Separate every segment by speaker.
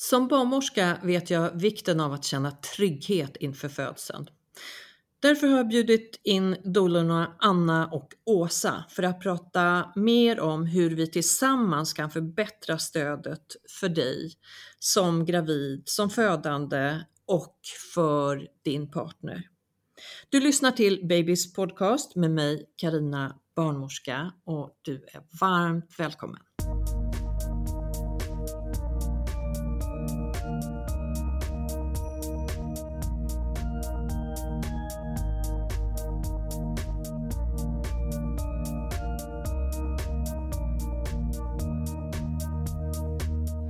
Speaker 1: Som barnmorska vet jag vikten av att känna trygghet inför födseln. Därför har jag bjudit in doulorna Anna och Åsa för att prata mer om hur vi tillsammans kan förbättra stödet för dig som gravid, som födande och för din partner. Du lyssnar till Babys podcast med mig Karina barnmorska och du är varmt välkommen.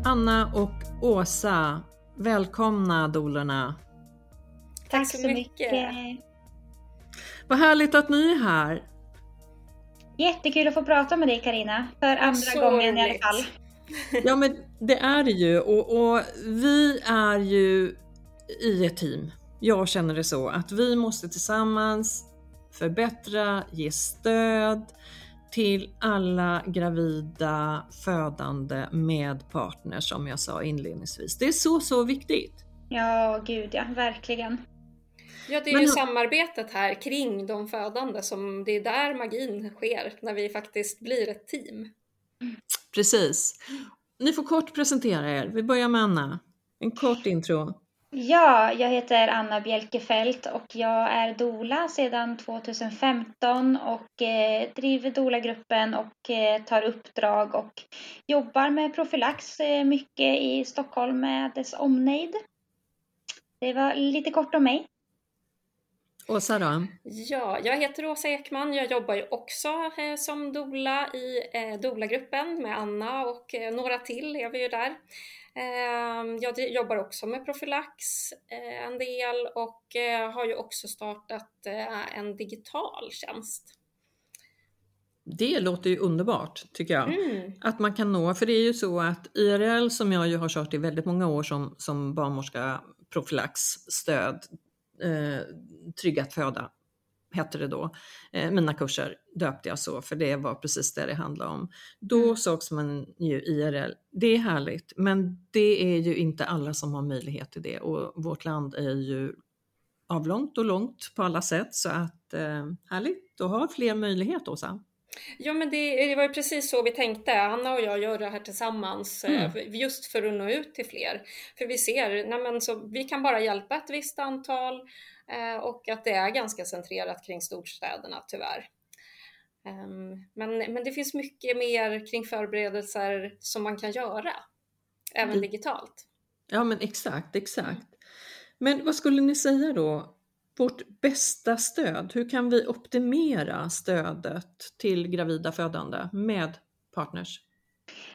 Speaker 1: Anna och Åsa, välkomna dolorna.
Speaker 2: Tack så mycket.
Speaker 1: Vad härligt att ni är här.
Speaker 2: Jättekul att få prata med dig Karina för andra så gången roligt. i alla fall.
Speaker 1: Ja men det är det ju och, och vi är ju i ett team. Jag känner det så att vi måste tillsammans förbättra, ge stöd, till alla gravida födande med partner som jag sa inledningsvis. Det är så, så viktigt.
Speaker 2: Ja, gud ja, verkligen.
Speaker 3: Ja, det är Men, ju samarbetet här kring de födande som det är där magin sker, när vi faktiskt blir ett team.
Speaker 1: Precis. Ni får kort presentera er. Vi börjar med Anna. En kort intro.
Speaker 2: Ja, jag heter Anna Bjelkefelt och jag är dola sedan 2015 och eh, driver dola-gruppen och eh, tar uppdrag och jobbar med profylax eh, mycket i Stockholm med dess omnejd. Det var lite kort om mig.
Speaker 1: Åsa då?
Speaker 3: Ja, jag heter Åsa Ekman. Jag jobbar ju också eh, som dola i eh, dola-gruppen med Anna och några till är vi ju där. Ehm, jag jobbar också med profylax eh, en del och eh, har ju också startat eh, en digital tjänst.
Speaker 1: Det låter ju underbart tycker jag. Mm. Att man kan nå, för det är ju så att IRL som jag ju har kört i väldigt många år som, som barnmorska profylax stöd, eh, trygg att föda hette det då. Eh, mina kurser döpte jag så för det var precis det det handlade om. Då mm. sågs man ju IRL. Det är härligt men det är ju inte alla som har möjlighet till det och vårt land är ju avlångt och långt på alla sätt så att eh, härligt, då har fler möjlighet Åsa.
Speaker 3: Ja men det, det var ju precis så vi tänkte, Anna och jag gör det här tillsammans eh, mm. just för att nå ut till fler. För vi ser, nej så, vi kan bara hjälpa ett visst antal och att det är ganska centrerat kring storstäderna tyvärr. Ehm, men, men det finns mycket mer kring förberedelser som man kan göra, även mm. digitalt.
Speaker 1: Ja men exakt, exakt. Men vad skulle ni säga då, vårt bästa stöd, hur kan vi optimera stödet till gravida födande med partners?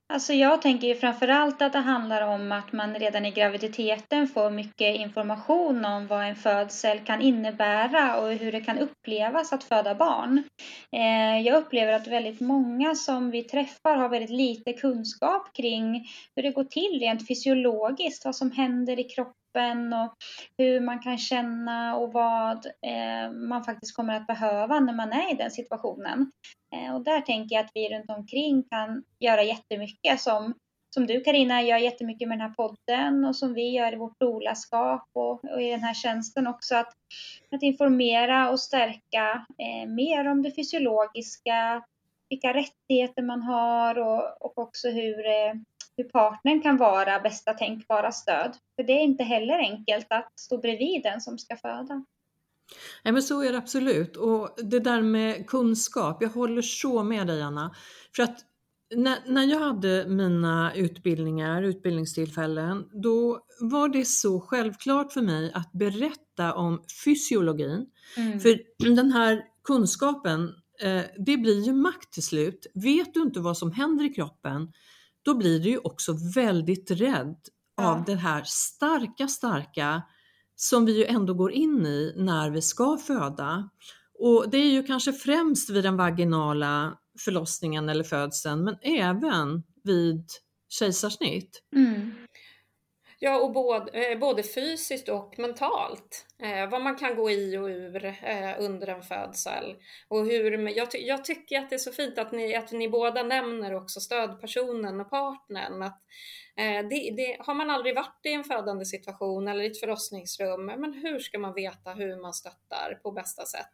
Speaker 2: Alltså jag tänker ju framförallt att det handlar om att man redan i graviditeten får mycket information om vad en födsel kan innebära och hur det kan upplevas att föda barn. Eh, jag upplever att väldigt många som vi träffar har väldigt lite kunskap kring hur det går till rent fysiologiskt, vad som händer i kroppen och hur man kan känna och vad eh, man faktiskt kommer att behöva när man är i den situationen. Eh, och där tänker jag att vi runt omkring kan göra jättemycket som, som du Karina gör jättemycket med den här podden och som vi gör i vårt dolaskap och, och, i den här tjänsten också. Att, att informera och stärka eh, mer om det fysiologiska, vilka rättigheter man har och, och också hur, eh, hur partnern kan vara bästa tänkbara stöd. För det är inte heller enkelt att stå bredvid den som ska föda.
Speaker 1: Nej men så är det absolut och det där med kunskap, jag håller så med dig Anna. För att när, när jag hade mina utbildningar, utbildningstillfällen, då var det så självklart för mig att berätta om fysiologin. Mm. För den här kunskapen, eh, det blir ju makt till slut. Vet du inte vad som händer i kroppen, då blir du ju också väldigt rädd ja. av det här starka, starka som vi ju ändå går in i när vi ska föda. Och det är ju kanske främst vid den vaginala förlossningen eller födseln, men även vid kejsarsnitt. Mm.
Speaker 3: Ja, och både, eh, både fysiskt och mentalt. Eh, vad man kan gå i och ur eh, under en födsel. Och hur, jag, ty jag, tycker att det är så fint att ni, att ni båda nämner också stödpersonen och partnern. Att, eh, det, det, har man aldrig varit i en födande situation eller i ett förlossningsrum, men hur ska man veta hur man stöttar på bästa sätt?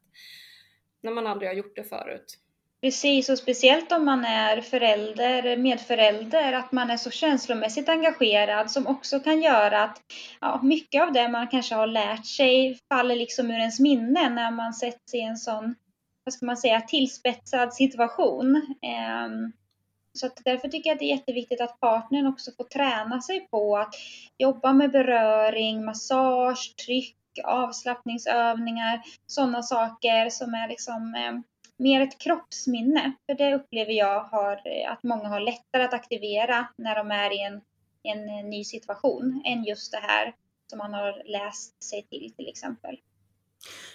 Speaker 3: När man aldrig har gjort det förut.
Speaker 2: Precis, och speciellt om man är förälder, medförälder, att man är så känslomässigt engagerad som också kan göra att ja, mycket av det man kanske har lärt sig faller liksom ur ens minne när man sätts i en sån, vad ska man säga, tillspetsad situation. Ehm, så att därför tycker jag att det är jätteviktigt att partnern också får träna sig på att jobba med beröring, massage, tryck, avslappningsövningar, sådana saker som är liksom ehm, mer ett kroppsminne. För det upplever jag har, att många har lättare att aktivera när de är i en, en ny situation än just det här som man har läst sig till till exempel.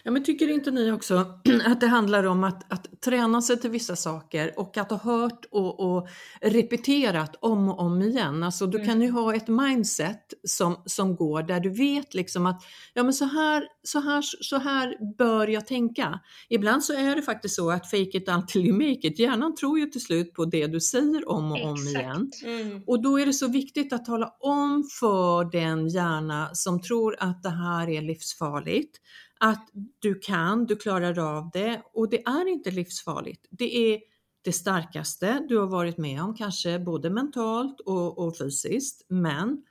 Speaker 1: Ja, men tycker inte ni också att det handlar om att, att träna sig till vissa saker och att ha hört och, och repeterat om och om igen? Alltså du mm. kan ju ha ett mindset som, som går där du vet liksom att ja, men så, här, så, här, så här bör jag tänka. Ibland så är det faktiskt så att fake it until you make it. Hjärnan tror ju till slut på det du säger om och om Exakt. igen. Mm. Och då är det så viktigt att tala om för den hjärna som tror att det här är livsfarligt att du kan, du klarar av det och det är inte livsfarligt. Det är det starkaste du har varit med om, kanske både mentalt och, och fysiskt, men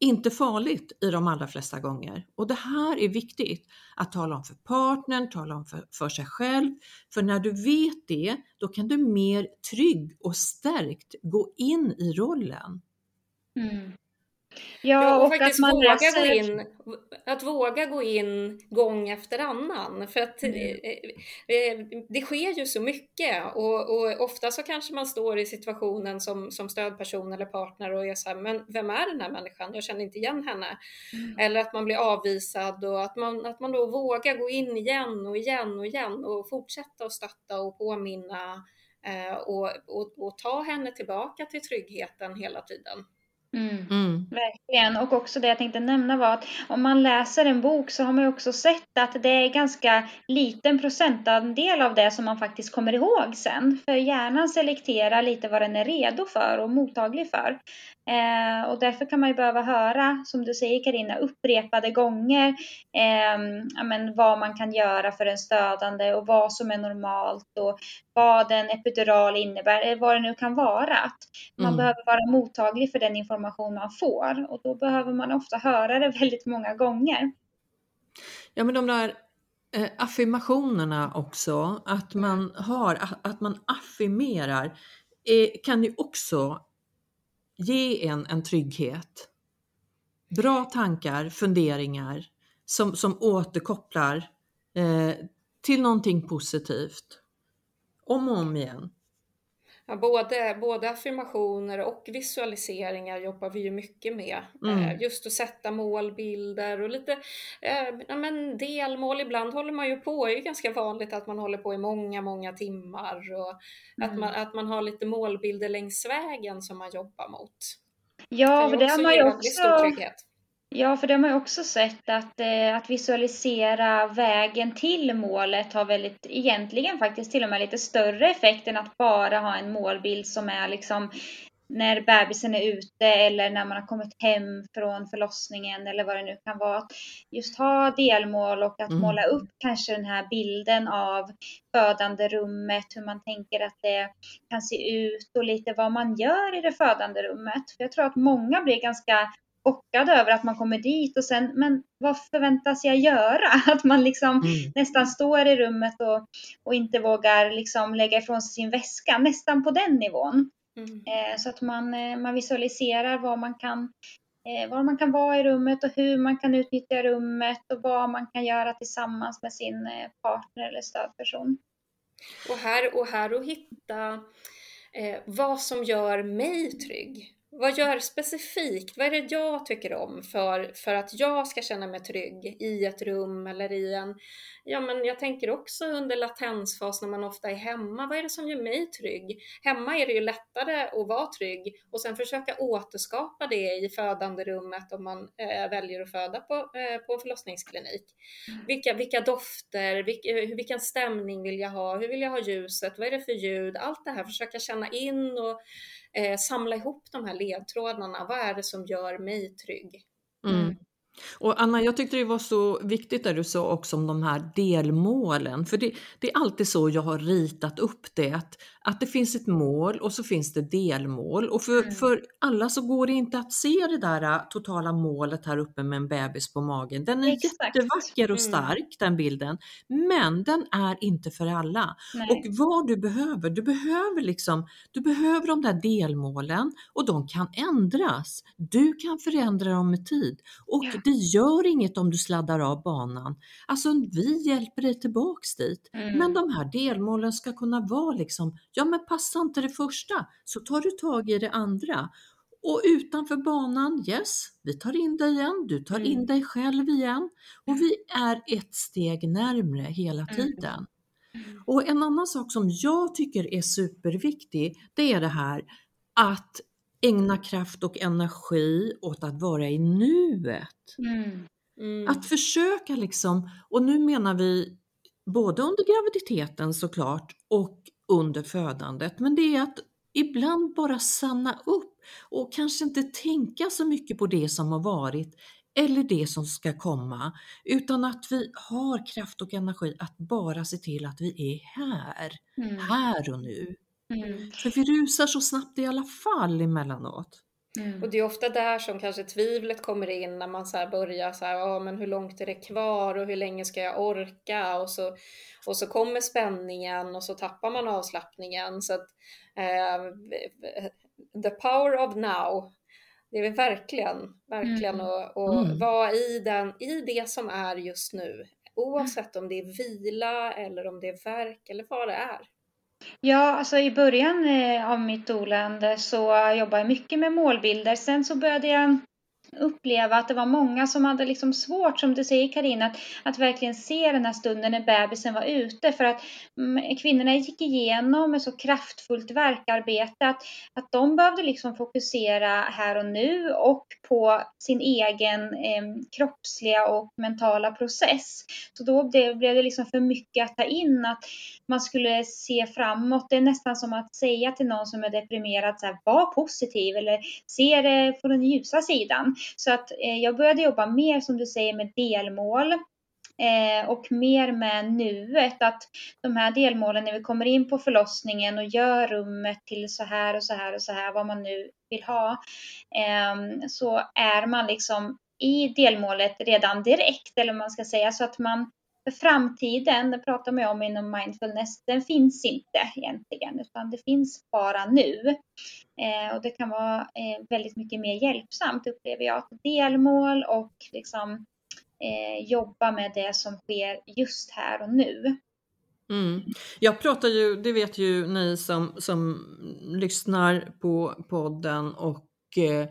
Speaker 1: inte farligt i de allra flesta gånger. Och det här är viktigt att tala om för partnern, tala om för, för sig själv. För när du vet det, då kan du mer trygg och stärkt gå in i rollen.
Speaker 3: Mm. Ja, och, och faktiskt våga läser... gå in, att våga gå in gång efter annan. För att mm. det, det sker ju så mycket och, och, ofta så kanske man står i situationen som, som stödperson eller partner och är så här, men vem är den här människan? Jag känner inte igen henne. Mm. Eller att man blir avvisad och att man, att man då vågar gå in igen och igen och igen och fortsätta att stötta och påminna eh, och, och, och ta henne tillbaka till tryggheten hela tiden.
Speaker 2: Mm. Mm. Verkligen. Och också det jag tänkte nämna var att om man läser en bok så har man ju också sett att det är ganska liten procentandel av det som man faktiskt kommer ihåg sen. För hjärnan selekterar lite vad den är redo för och mottaglig för. Eh, och därför kan man ju behöva höra, som du säger Karina, upprepade gånger eh, men vad man kan göra för en stödande och vad som är normalt och vad en epidural innebär, eller vad det nu kan vara. Att man mm. behöver vara mottaglig för den information man får och då behöver man ofta höra det väldigt många gånger.
Speaker 1: Ja men de där eh, affirmationerna också, att man har, att man affirmerar, eh, kan ju också ge en en trygghet. Bra tankar, funderingar som, som återkopplar eh, till någonting positivt. Om och om igen.
Speaker 3: Ja, både, både affirmationer och visualiseringar jobbar vi ju mycket med. Mm. Eh, just att sätta målbilder och lite eh, ja, men delmål. Ibland håller man ju på, det är ju ganska vanligt att man håller på i många, många timmar och mm. att, man, att man har lite målbilder längs vägen som man jobbar mot.
Speaker 2: Ja, för det har man ju också... Ja, för det har man ju också sett att, eh, att visualisera vägen till målet har väldigt, egentligen faktiskt till och med lite större effekt än att bara ha en målbild som är liksom när bebisen är ute eller när man har kommit hem från förlossningen eller vad det nu kan vara. Att just ha delmål och att mm. måla upp kanske den här bilden av födande rummet, hur man tänker att det kan se ut och lite vad man gör i det födande rummet. För jag tror att många blir ganska chockad över att man kommer dit och sen, men vad förväntas jag göra? Att man liksom mm. nästan står i rummet och, och inte vågar liksom lägga ifrån sig sin väska, nästan på den nivån. Mm. Eh, så att man, eh, man visualiserar vad man kan eh, var man kan vara i rummet och hur man kan utnyttja rummet och vad man kan göra tillsammans med sin partner eller stödperson.
Speaker 3: Och här, och här att hitta eh, vad som gör mig trygg. Vad gör specifikt? Vad är det jag tycker om för, för att jag ska känna mig trygg i ett rum eller i en... Ja, men jag tänker också under latensfas när man ofta är hemma. Vad är det som gör mig trygg? Hemma är det ju lättare att vara trygg och sen försöka återskapa det i födande rummet om man eh, väljer att föda på, eh, på förlossningsklinik. Mm. Vilka, vilka dofter, vilk, eh, vilken stämning vill jag ha? Hur vill jag ha ljuset? Vad är det för ljud? Allt det här försöka känna in och eh, samla ihop de här ledtrådarna. Vad är det som gör mig trygg?
Speaker 1: Mm. Och Anna, jag tyckte det var så viktigt där du sa också om de här delmålen, för det, det, är alltid så jag har ritat upp det, att, att det finns ett mål och så finns det delmål och för, mm. för alla så går det inte att se det där äh, totala målet här uppe med en bebis på magen. Den är Exakt. jättevacker och mm. stark mm. den bilden, men den är inte för alla. Nej. Och vad du behöver, du behöver liksom, du behöver de där delmålen och de kan ändras. Du kan förändra dem med tid och ja det gör inget om du sladdar av banan. Alltså vi hjälper dig tillbaks dit. Mm. Men de här delmålen ska kunna vara liksom, ja men passar inte det första så tar du tag i det andra. Och utanför banan, yes, vi tar in dig igen, du tar mm. in dig själv igen och vi är ett steg närmre hela mm. tiden. Mm. Och en annan sak som jag tycker är superviktig, det är det här att ägna kraft och energi åt att vara i nuet. Mm. Mm. Att försöka liksom, och nu menar vi både under graviditeten såklart och under födandet, men det är att ibland bara stanna upp och kanske inte tänka så mycket på det som har varit eller det som ska komma, utan att vi har kraft och energi att bara se till att vi är här, mm. här och nu. Mm. För vi rusar så snabbt i alla fall emellanåt.
Speaker 3: Mm. Och det är ofta där som kanske tvivlet kommer in när man så börjar så här, ja men hur långt är det kvar och hur länge ska jag orka? Och så, och så kommer spänningen och så tappar man avslappningen. Så att, eh, the power of now, det är verkligen, verkligen mm. att, att mm. vara i, den, i det som är just nu. Oavsett om det är vila eller om det är verk eller vad det är.
Speaker 2: Ja, alltså i början eh, av mitt dolande så jobbade jag mycket med målbilder. Sen så började jag uppleva att det var många som hade liksom svårt, som du säger Karina, att, att verkligen se den här stunden när bebisen var ute. För att mm, kvinnorna gick igenom ett så kraftfullt verkarbete att, att de behövde liksom fokusera här och nu och på sin egen eh, kroppsliga och mentala process. Så då blev, blev det liksom för mycket att ta in, att man skulle se framåt. Det är nästan som att säga till någon som är deprimerad, så här, var positiv eller se det på den ljusa sidan. Så att eh, jag började jobba mer som du säger med delmål eh, och mer med nuet. Att de här delmålen när vi kommer in på förlossningen och gör rummet till så här och så här och så här, vad man nu vill ha, eh, så är man liksom i delmålet redan direkt, eller vad man ska säga, så att man för framtiden, det pratar man om inom mindfulness, den finns inte egentligen, utan det finns bara nu. Eh, och det kan vara eh, väldigt mycket mer hjälpsamt upplever jag, att delmål och liksom eh, jobba med det som sker just här och nu.
Speaker 1: Mm. Jag pratar ju, det vet ju ni som, som lyssnar på podden och eh,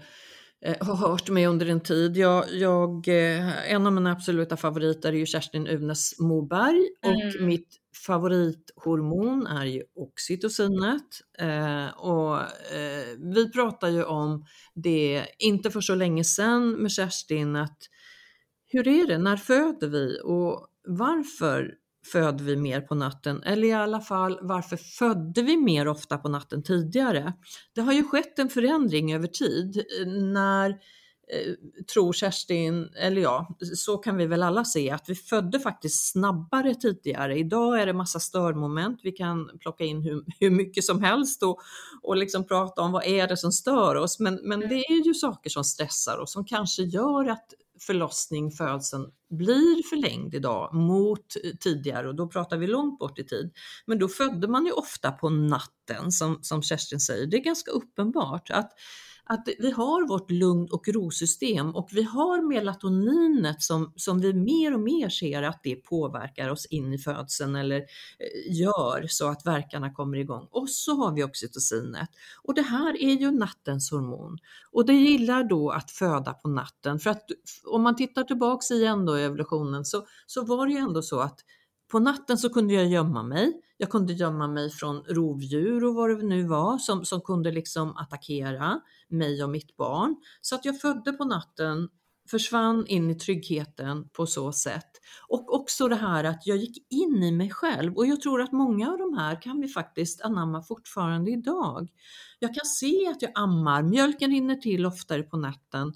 Speaker 1: har hört mig under en tid. Jag, jag, eh, en av mina absoluta favoriter är ju Kerstin Unes Moberg och mm. mitt favorithormon är ju oxytocinet. Eh, och, eh, vi pratar ju om det, inte för så länge sedan med Kerstin, att hur är det, när föder vi och varför föder vi mer på natten? Eller i alla fall varför födde vi mer ofta på natten tidigare? Det har ju skett en förändring över tid. När eh, tror Kerstin, eller ja, så kan vi väl alla se att vi födde faktiskt snabbare tidigare. Idag är det massa störmoment. Vi kan plocka in hur, hur mycket som helst och, och liksom prata om vad är det som stör oss. Men, men det är ju saker som stressar oss som kanske gör att förlossning, födseln blir förlängd idag mot tidigare och då pratar vi långt bort i tid. Men då födde man ju ofta på natten som, som Kerstin säger. Det är ganska uppenbart att att vi har vårt lugn och rosystem och vi har melatoninet som, som vi mer och mer ser att det påverkar oss in i födseln eller eh, gör så att verkarna kommer igång. Och så har vi oxytocinet och det här är ju nattens hormon och det gillar då att föda på natten för att om man tittar tillbaks igen då i evolutionen så, så var det ju ändå så att på natten så kunde jag gömma mig. Jag kunde gömma mig från rovdjur och vad det nu var som, som kunde liksom attackera mig och mitt barn. Så att jag födde på natten, försvann in i tryggheten på så sätt. Och också det här att jag gick in i mig själv och jag tror att många av de här kan vi faktiskt anamma fortfarande idag. Jag kan se att jag ammar, mjölken rinner till oftare på natten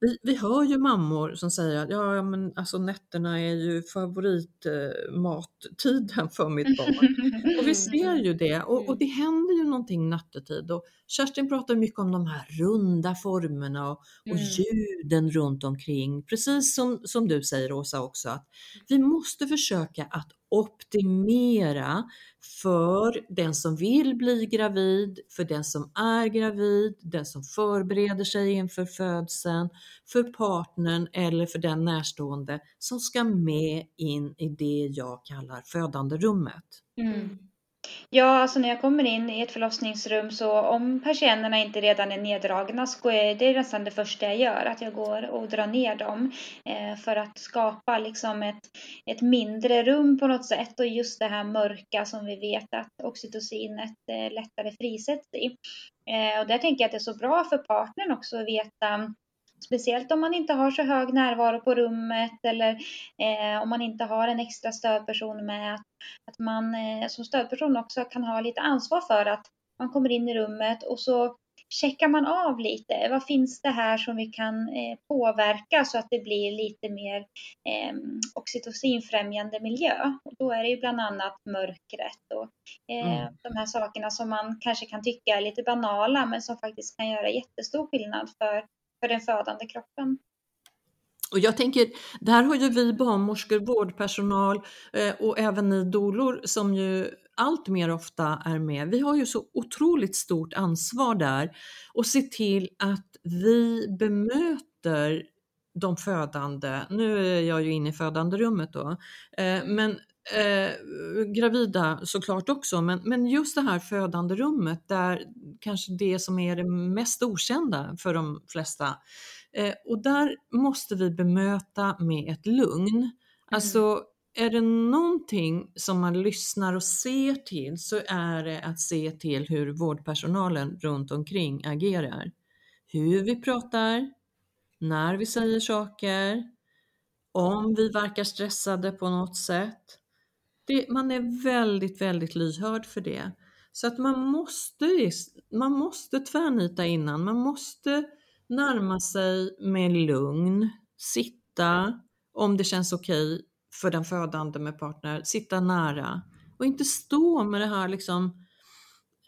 Speaker 1: vi, vi hör ju mammor som säger att ja, men alltså nätterna är ju favoritmattiden eh, för mitt barn. och vi ser ju det och, och, det händer ju någonting nattetid. Och Kerstin pratar mycket om de här runda formerna och, och mm. ljuden runt omkring. Precis som, som du säger Åsa också, att vi måste försöka att optimera för den som vill bli gravid, för den som är gravid, den som förbereder sig inför födseln, för partnern eller för den närstående som ska med in i det jag kallar födanderummet. Mm.
Speaker 2: Ja, alltså när jag kommer in i ett förlossningsrum så om persiennerna inte redan är neddragna så är det nästan det första jag gör, att jag går och drar ner dem eh, för att skapa liksom ett, ett mindre rum på något sätt och just det här mörka som vi vet att oxytocinet eh, lättare frisätts i. Eh, och där tänker jag att det är så bra för partnern också att veta Speciellt om man inte har så hög närvaro på rummet eller eh, om man inte har en extra stödperson med. Att man eh, som stödperson också kan ha lite ansvar för att man kommer in i rummet och så checkar man av lite. Vad finns det här som vi kan eh, påverka så att det blir lite mer eh, oxytocinfrämjande miljö? Och då är det ju bland annat mörkret och eh, mm. de här sakerna som man kanske kan tycka är lite banala men som faktiskt kan göra jättestor skillnad för för den födande kroppen.
Speaker 1: Och jag tänker, där har ju vi barnmorskor, vårdpersonal eh, och även ni dolor som ju allt mer ofta är med. Vi har ju så otroligt stort ansvar där och se till att vi bemöter de födande. Nu är jag ju inne i födanderummet då, eh, men Eh, gravida såklart också, men, men just det här födande rummet där kanske det som är det mest okända för de flesta. Eh, och där måste vi bemöta med ett lugn. Mm. Alltså är det någonting som man lyssnar och ser till så är det att se till hur vårdpersonalen runt omkring agerar. Hur vi pratar, när vi säger saker, om vi verkar stressade på något sätt. Det, man är väldigt, väldigt lyhörd för det. Så att man måste, man måste tvärnita innan, man måste närma sig med lugn, sitta, om det känns okej okay för den födande med partner, sitta nära och inte stå med det här liksom,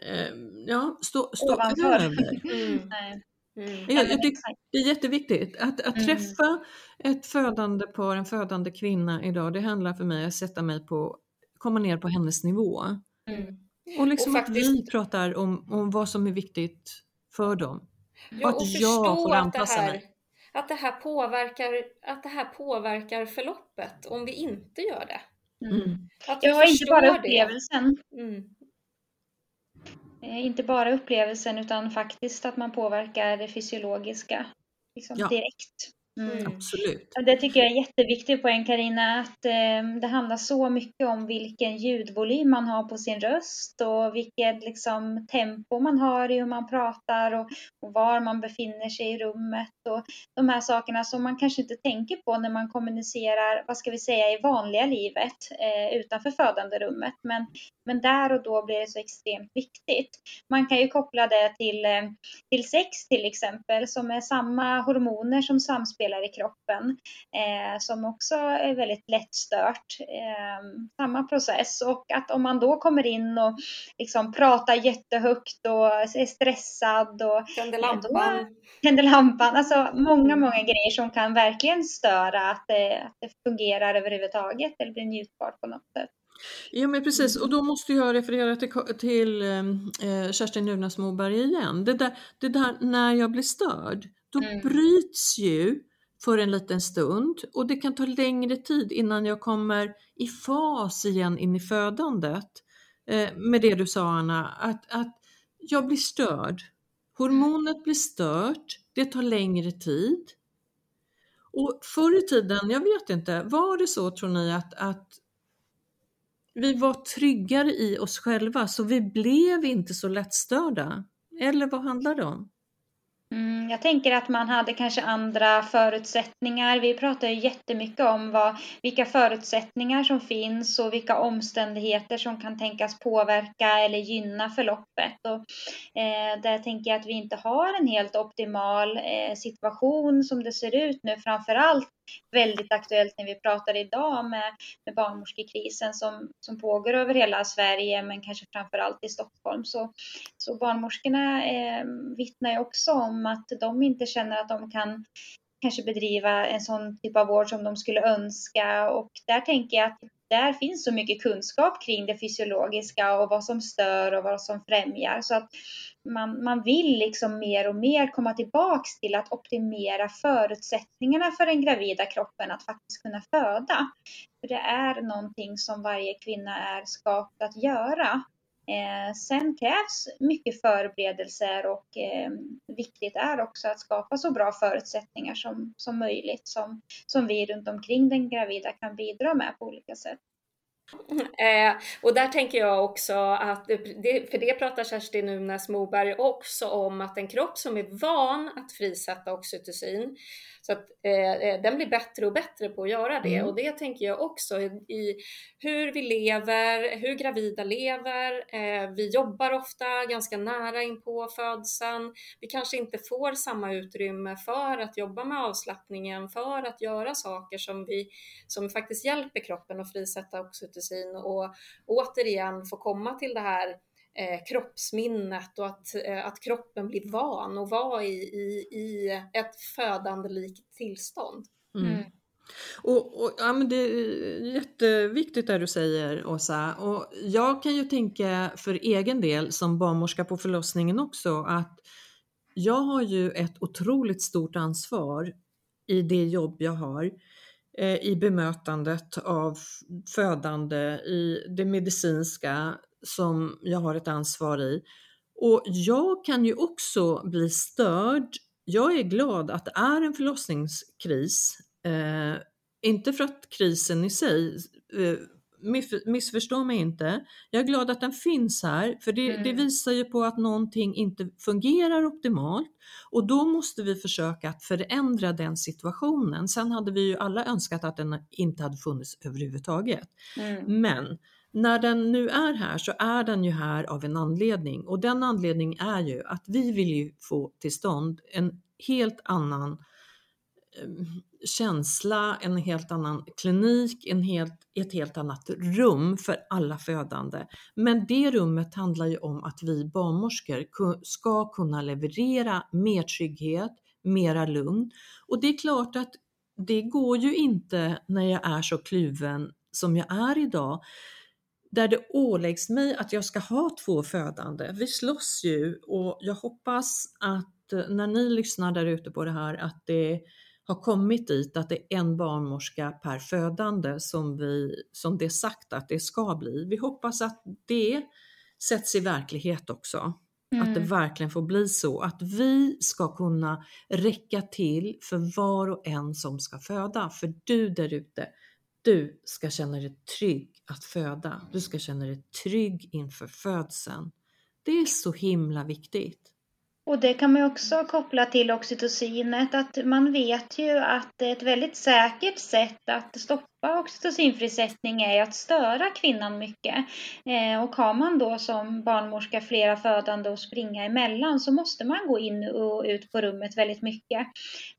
Speaker 1: eh, ja, stå, stå över. Mm. Mm. Jag, jag tycker det är jätteviktigt att, att mm. träffa ett födande par, en födande kvinna idag. Det handlar för mig om att sätta mig på komma ner på hennes nivå. Mm. Och liksom och faktiskt, att vi pratar om, om vad som är viktigt för dem.
Speaker 3: Ja, och att jag får anpassa mig. Att det, här påverkar, att det här påverkar förloppet om vi inte gör det.
Speaker 2: Mm. mm. Ja, inte bara upplevelsen. Mm. Eh, inte bara upplevelsen utan faktiskt att man påverkar det fysiologiska liksom ja. direkt.
Speaker 1: Mm. Absolut.
Speaker 2: Det tycker jag är jätteviktig poäng Karina att eh, det handlar så mycket om vilken ljudvolym man har på sin röst och vilket liksom, tempo man har i hur man pratar och, och, var man befinner sig i rummet och de här sakerna som man kanske inte tänker på när man kommunicerar, vad ska vi säga, i vanliga livet eh, utanför födanderummet. Men, men där och då blir det så extremt viktigt. Man kan ju koppla det till, eh, till sex till exempel som är samma hormoner som samspelar delar i kroppen eh, som också är väldigt lättstört. Eh, samma process och att om man då kommer in och liksom pratar jättehögt och är stressad och
Speaker 3: tänder lampan.
Speaker 2: Tänder lampan. Alltså många, många grejer som kan verkligen störa att det, att det fungerar överhuvudtaget eller blir njutbart på något sätt.
Speaker 1: Ja men precis och då måste jag referera till, till eh, Kerstin Nunäs Moberg igen. Det där, det där när jag blir störd, då mm. bryts ju för en liten stund och det kan ta längre tid innan jag kommer i fas igen in i födandet. Eh, med det du sa Anna, att, att jag blir störd. Hormonet blir stört, det tar längre tid. Och förr i tiden, jag vet inte, var det så tror ni att, att vi var tryggare i oss själva så vi blev inte så lättstörda? Eller vad handlar det om?
Speaker 2: Mm, jag tänker att man hade kanske andra förutsättningar. Vi pratar ju jättemycket om vad, vilka förutsättningar som finns och vilka omständigheter som kan tänkas påverka eller gynna förloppet. Och, eh, där tänker jag att vi inte har en helt optimal eh, situation som det ser ut nu, framför allt väldigt aktuellt när vi pratar idag med, med barnmorskekrisen som, som pågår över hela Sverige men kanske framför allt i Stockholm. Så, så barnmorskorna eh, vittnar ju också om att de inte känner att de kan kanske bedriva en sån typ av vård som de skulle önska och där tänker jag att där finns så mycket kunskap kring det fysiologiska och vad som stör och vad som främjar. Så att man, man vill liksom mer och mer komma tillbaks till att optimera förutsättningarna för den gravida kroppen att faktiskt kunna föda. För det är någonting som varje kvinna är skapt att göra. Eh, sen krävs mycket förberedelser och eh, viktigt är också att skapa så bra förutsättningar som, som möjligt som, som vi runt omkring den gravida kan bidra med på olika sätt.
Speaker 3: Eh, och där tänker jag också att, det, för det pratar Kerstin Nunäs Moberg också om, att en kropp som är van att frisätta oxytocin, så att eh, eh, den blir bättre och bättre på att göra det. Mm. Och det tänker jag också i, i, hur vi lever, hur gravida lever. Eh, vi jobbar ofta ganska nära in på födseln. Vi kanske inte får samma utrymme för att jobba med avslappningen, för att göra saker som, vi, som faktiskt hjälper kroppen att frisätta oxytocin och återigen få komma till det här eh, kroppsminnet och att, eh, att kroppen blir van och vara i, i, i ett födandelikt tillstånd. Mm. Mm.
Speaker 1: Och, och, ja, men det är jätteviktigt det du säger Åsa. Och jag kan ju tänka för egen del som barnmorska på förlossningen också att jag har ju ett otroligt stort ansvar i det jobb jag har eh, i bemötandet av födande, i det medicinska, som jag har ett ansvar i. Och jag kan ju också bli störd. Jag är glad att det är en förlossningskris. Eh, inte för att krisen i sig, eh, missförstå mig inte. Jag är glad att den finns här, för det, mm. det, visar ju på att någonting inte fungerar optimalt och då måste vi försöka att förändra den situationen. Sen hade vi ju alla önskat att den inte hade funnits överhuvudtaget. Mm. Men när den nu är här så är den ju här av en anledning och den anledningen är ju att vi vill ju få till stånd en helt annan ehm, känsla, en helt annan klinik, en helt, ett helt annat rum för alla födande. Men det rummet handlar ju om att vi barnmorskor ska kunna leverera mer trygghet, mera lugn. Och det är klart att det går ju inte när jag är så kluven som jag är idag där det åläggs mig att jag ska ha två födande. Vi slåss ju och jag hoppas att eh, när ni lyssnar där ute på det här att det har kommit dit att det är en barnmorska per födande som, vi, som det är sagt att det ska bli. Vi hoppas att det sätts i verklighet också. Mm. Att det mm. verkligen får bli så att vi ska kunna räcka till för var och en som ska föda. För du där ute, du ska känna dig trygg att föda. Du ska känna dig trygg inför födseln. Det är så himla viktigt.
Speaker 2: Och det kan man också koppla till oxytocinet, att man vet ju att det är ett väldigt säkert sätt att stoppa oxytocinfrisättning är att störa kvinnan mycket. Eh, och har man då som barnmorska flera födande och springa emellan så måste man gå in och ut på rummet väldigt mycket.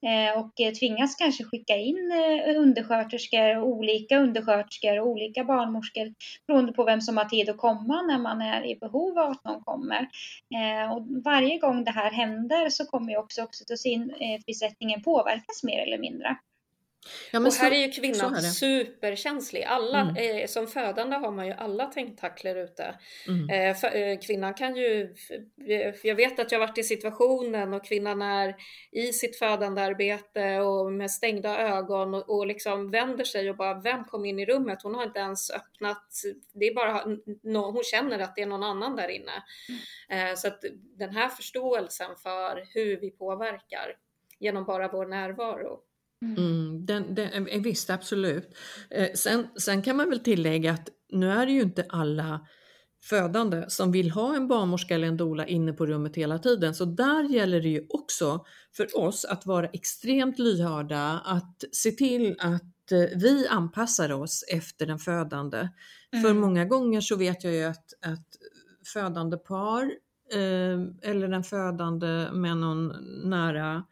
Speaker 2: Eh, och tvingas kanske skicka in eh, undersköterskor, olika undersköterskor och olika barnmorskor beroende på vem som har tid att komma när man är i behov av att någon kommer. Eh, och varje gång det här händer så kommer ju också oxytocinfrisättningen eh, påverkas mer eller mindre.
Speaker 3: Ja, och här är ju kvinnan är superkänslig. Alla, mm. eh, som födande har man ju alla tentakler ute. Mm. Eh, för, eh, kvinnan kan ju, jag vet att jag varit i situationen och kvinnan är i sitt födande arbete och med stängda ögon och, och liksom vänder sig och bara, vem kom in i rummet? Hon har inte ens öppnat, det är bara, no, hon känner att det är någon annan där inne. Mm. så att den här förståelsen för hur vi påverkar genom bara vår närvaro
Speaker 1: Mm. mm, den, den, visst, absolut. Eh, sen, sen kan man väl tillägga att nu är det ju inte alla födande som vill ha en barnmorska eller en dola inne på rummet hela tiden. Så där gäller det ju också för oss att vara extremt lyhörda, att se till att eh, vi anpassar oss efter den födande. Mm. För många gånger så vet jag ju att, att födande par eh, eller den födande med någon nära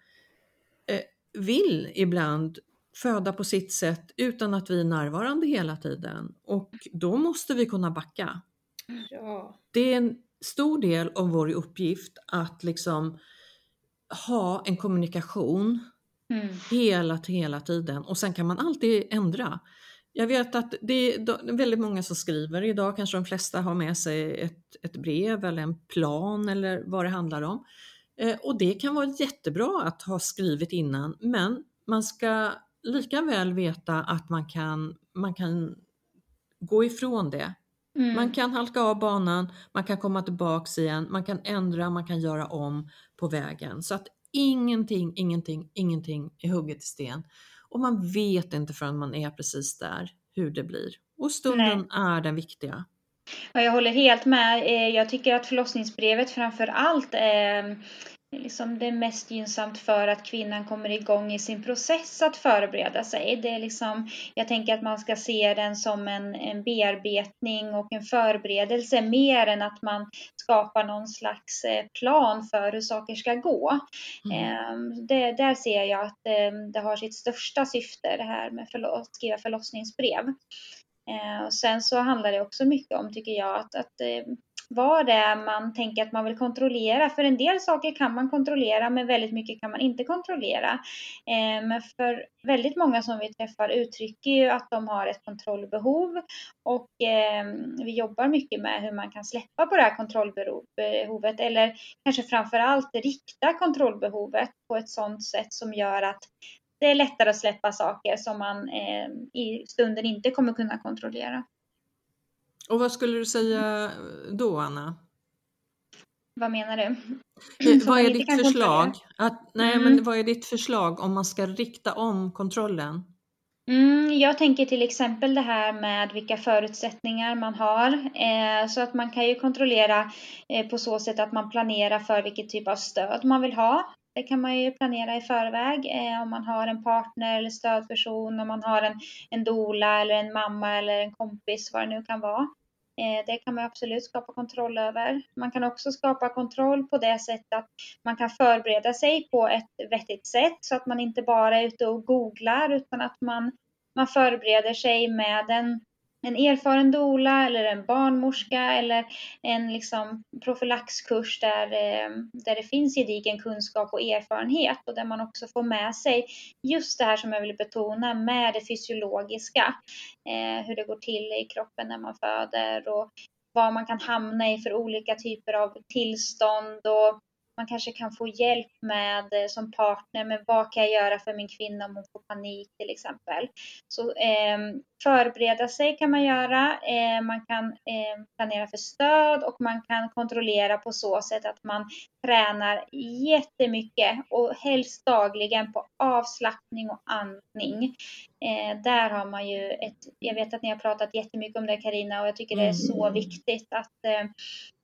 Speaker 1: vill ibland föda på sitt sätt utan att vi är närvarande hela tiden och då måste vi kunna backa. Ja. Det är en stor del av vår uppgift att liksom ha en kommunikation mm. hela, hela tiden och sen kan man alltid ändra. Jag vet att det är väldigt många som skriver idag, kanske de flesta har med sig ett, ett brev eller en plan eller vad det handlar om. Eh, och det kan vara jättebra att ha skrivit innan, men man ska lika väl veta att man kan, man kan gå ifrån det. Mm. Man kan halka av banan, man kan komma tillbaks igen, man kan ändra, man kan göra om på vägen. Så att ingenting, ingenting, ingenting är hugget i sten. Och man vet inte förrän man är precis där hur det blir. Och stunden Nej. är den viktiga.
Speaker 2: Jag håller helt med. Eh, jag tycker att förlossningsbrevet framför allt är liksom det mest gynnsamt för att kvinnan kommer igång i sin process att förbereda sig. Det är liksom, jag tänker att man ska se den som en, en bearbetning och en förberedelse mer än att man skapar någon slags eh, plan för hur saker ska gå. Mm. Ehm, det, där ser jag att ehm, det har sitt största syfte det här med att skriva förlossningsbrev. Eh, och sen så handlar det också mycket om, tycker jag, att, att eh, vad det är man tänker att man vill kontrollera. För en del saker kan man kontrollera men väldigt mycket kan man inte kontrollera. Eh, men för väldigt många som vi träffar uttrycker ju att de har ett kontrollbehov och vi jobbar mycket med hur man kan släppa på det här kontrollbehovet eller kanske framför allt rikta kontrollbehovet på ett sådant sätt som gör att det är lättare att släppa saker som man eh, i stunden inte kommer kunna kontrollera.
Speaker 1: Och vad skulle du säga då, Anna?
Speaker 2: Vad menar du?
Speaker 1: vad är ditt förslag? Att, nej, mm. men vad är ditt förslag om man ska rikta om kontrollen?
Speaker 2: Mm, jag tänker till exempel det här med vilka förutsättningar man har. Eh, så att man kan ju kontrollera eh, på så sätt att man planerar för vilket typ av stöd man vill ha. Det kan man ju planera i förväg eh, om man har en partner eller stödperson, om man har en, en dola eller en mamma eller en kompis, vad det nu kan vara. Eh, det kan man absolut skapa kontroll över. Man kan också skapa kontroll på det sättet att man kan förbereda sig på ett vettigt sätt så att man inte bara är ute och googlar utan att man, man förbereder sig med en en erfaren dola eller en barnmorska eller en liksom profylaxkurs där, eh, där det finns gedigen kunskap och erfarenhet och där man också får med sig just det här som jag vill betona med det fysiologiska. Eh, hur det går till i kroppen när man föder och vad man kan hamna i för olika typer av tillstånd och man kanske kan få hjälp med eh, som partner, men vad kan jag göra för min kvinna om hon får panik till exempel. Så eh, förbereda sig kan man göra, eh, man kan eh, planera för stöd och man kan kontrollera på så sätt att man tränar jättemycket och helst dagligen på avslappning och andning. Eh, där har man ju ett, jag vet att ni har pratat jättemycket om det Karina och jag tycker det är så mm. viktigt att eh,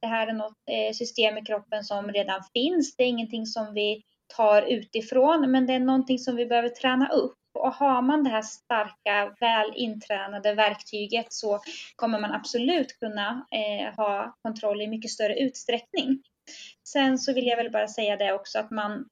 Speaker 2: det här är något eh, system i kroppen som redan finns. Det är ingenting som vi tar utifrån men det är någonting som vi behöver träna upp. Och har man det här starka, väl intränade verktyget så kommer man absolut kunna eh, ha kontroll i mycket större utsträckning. Sen så vill jag väl bara säga det också att man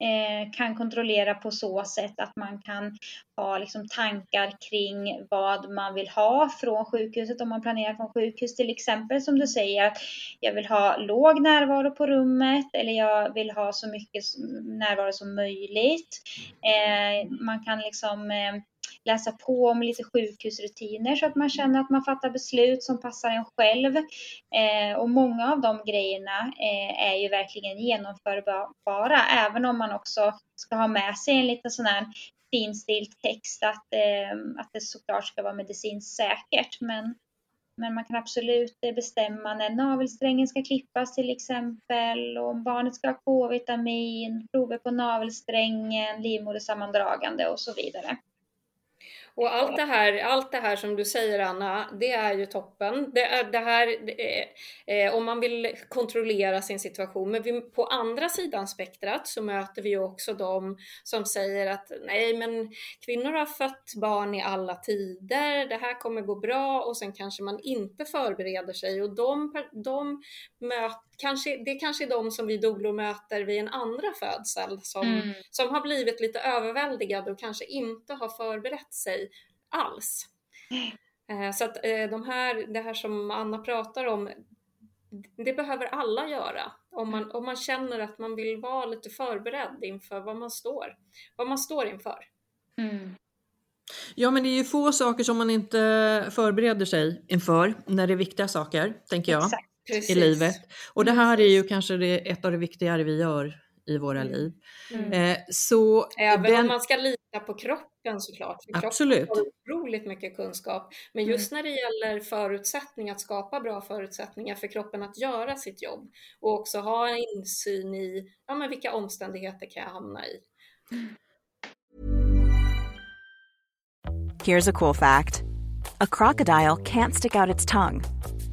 Speaker 2: eh, kan kontrollera på så sätt att man kan ha liksom tankar kring vad man vill ha från sjukhuset om man planerar från sjukhus till exempel som du säger att jag vill ha låg närvaro på rummet eller jag vill ha så mycket närvaro som möjligt. Eh, man kan liksom eh, läsa på om lite sjukhusrutiner så att man känner att man fattar beslut som passar en själv. Eh, och många av de grejerna eh, är ju verkligen genomförbara även om man också ska ha med sig en liten sån här finstilt text att, eh, att det såklart ska vara medicinskt säkert. Men, men man kan absolut bestämma när navelsträngen ska klippas till exempel, och om barnet ska ha K-vitamin, prover på navelsträngen, livmodersammandragande och så vidare.
Speaker 3: Och allt det, här, allt det här som du säger Anna, det är ju toppen. Det är, det här, det är, eh, om man vill kontrollera sin situation. Men vi, på andra sidan spektrat så möter vi ju också de som säger att nej men kvinnor har fött barn i alla tider, det här kommer gå bra och sen kanske man inte förbereder sig och de, de möter kanske, det kanske är de som vi dolor möter vid en andra födsel som, mm. som har blivit lite överväldigade och kanske inte har förberett sig alls. Mm. Så att eh, de här, det här som Anna pratar om, det behöver alla göra om man, om man känner att man vill vara lite förberedd inför vad man står, vad man står inför. Mm.
Speaker 1: Ja, men det är ju få saker som man inte förbereder sig inför när det är viktiga saker, tänker jag. Exakt. Precis. i livet. Och det här är ju kanske det, ett av det viktigare vi gör i våra mm. liv. Mm.
Speaker 3: Eh, så Även den... om man ska lita på kroppen såklart. För
Speaker 1: Absolut.
Speaker 3: Kroppen har otroligt mycket kunskap. Men mm. just mm. när det gäller förutsättningar, att skapa bra förutsättningar för kroppen att göra sitt jobb och också ha en insyn i ja, men vilka omständigheter kan jag hamna i.
Speaker 4: Here's a cool fact. A crocodile can't stick out its tongue.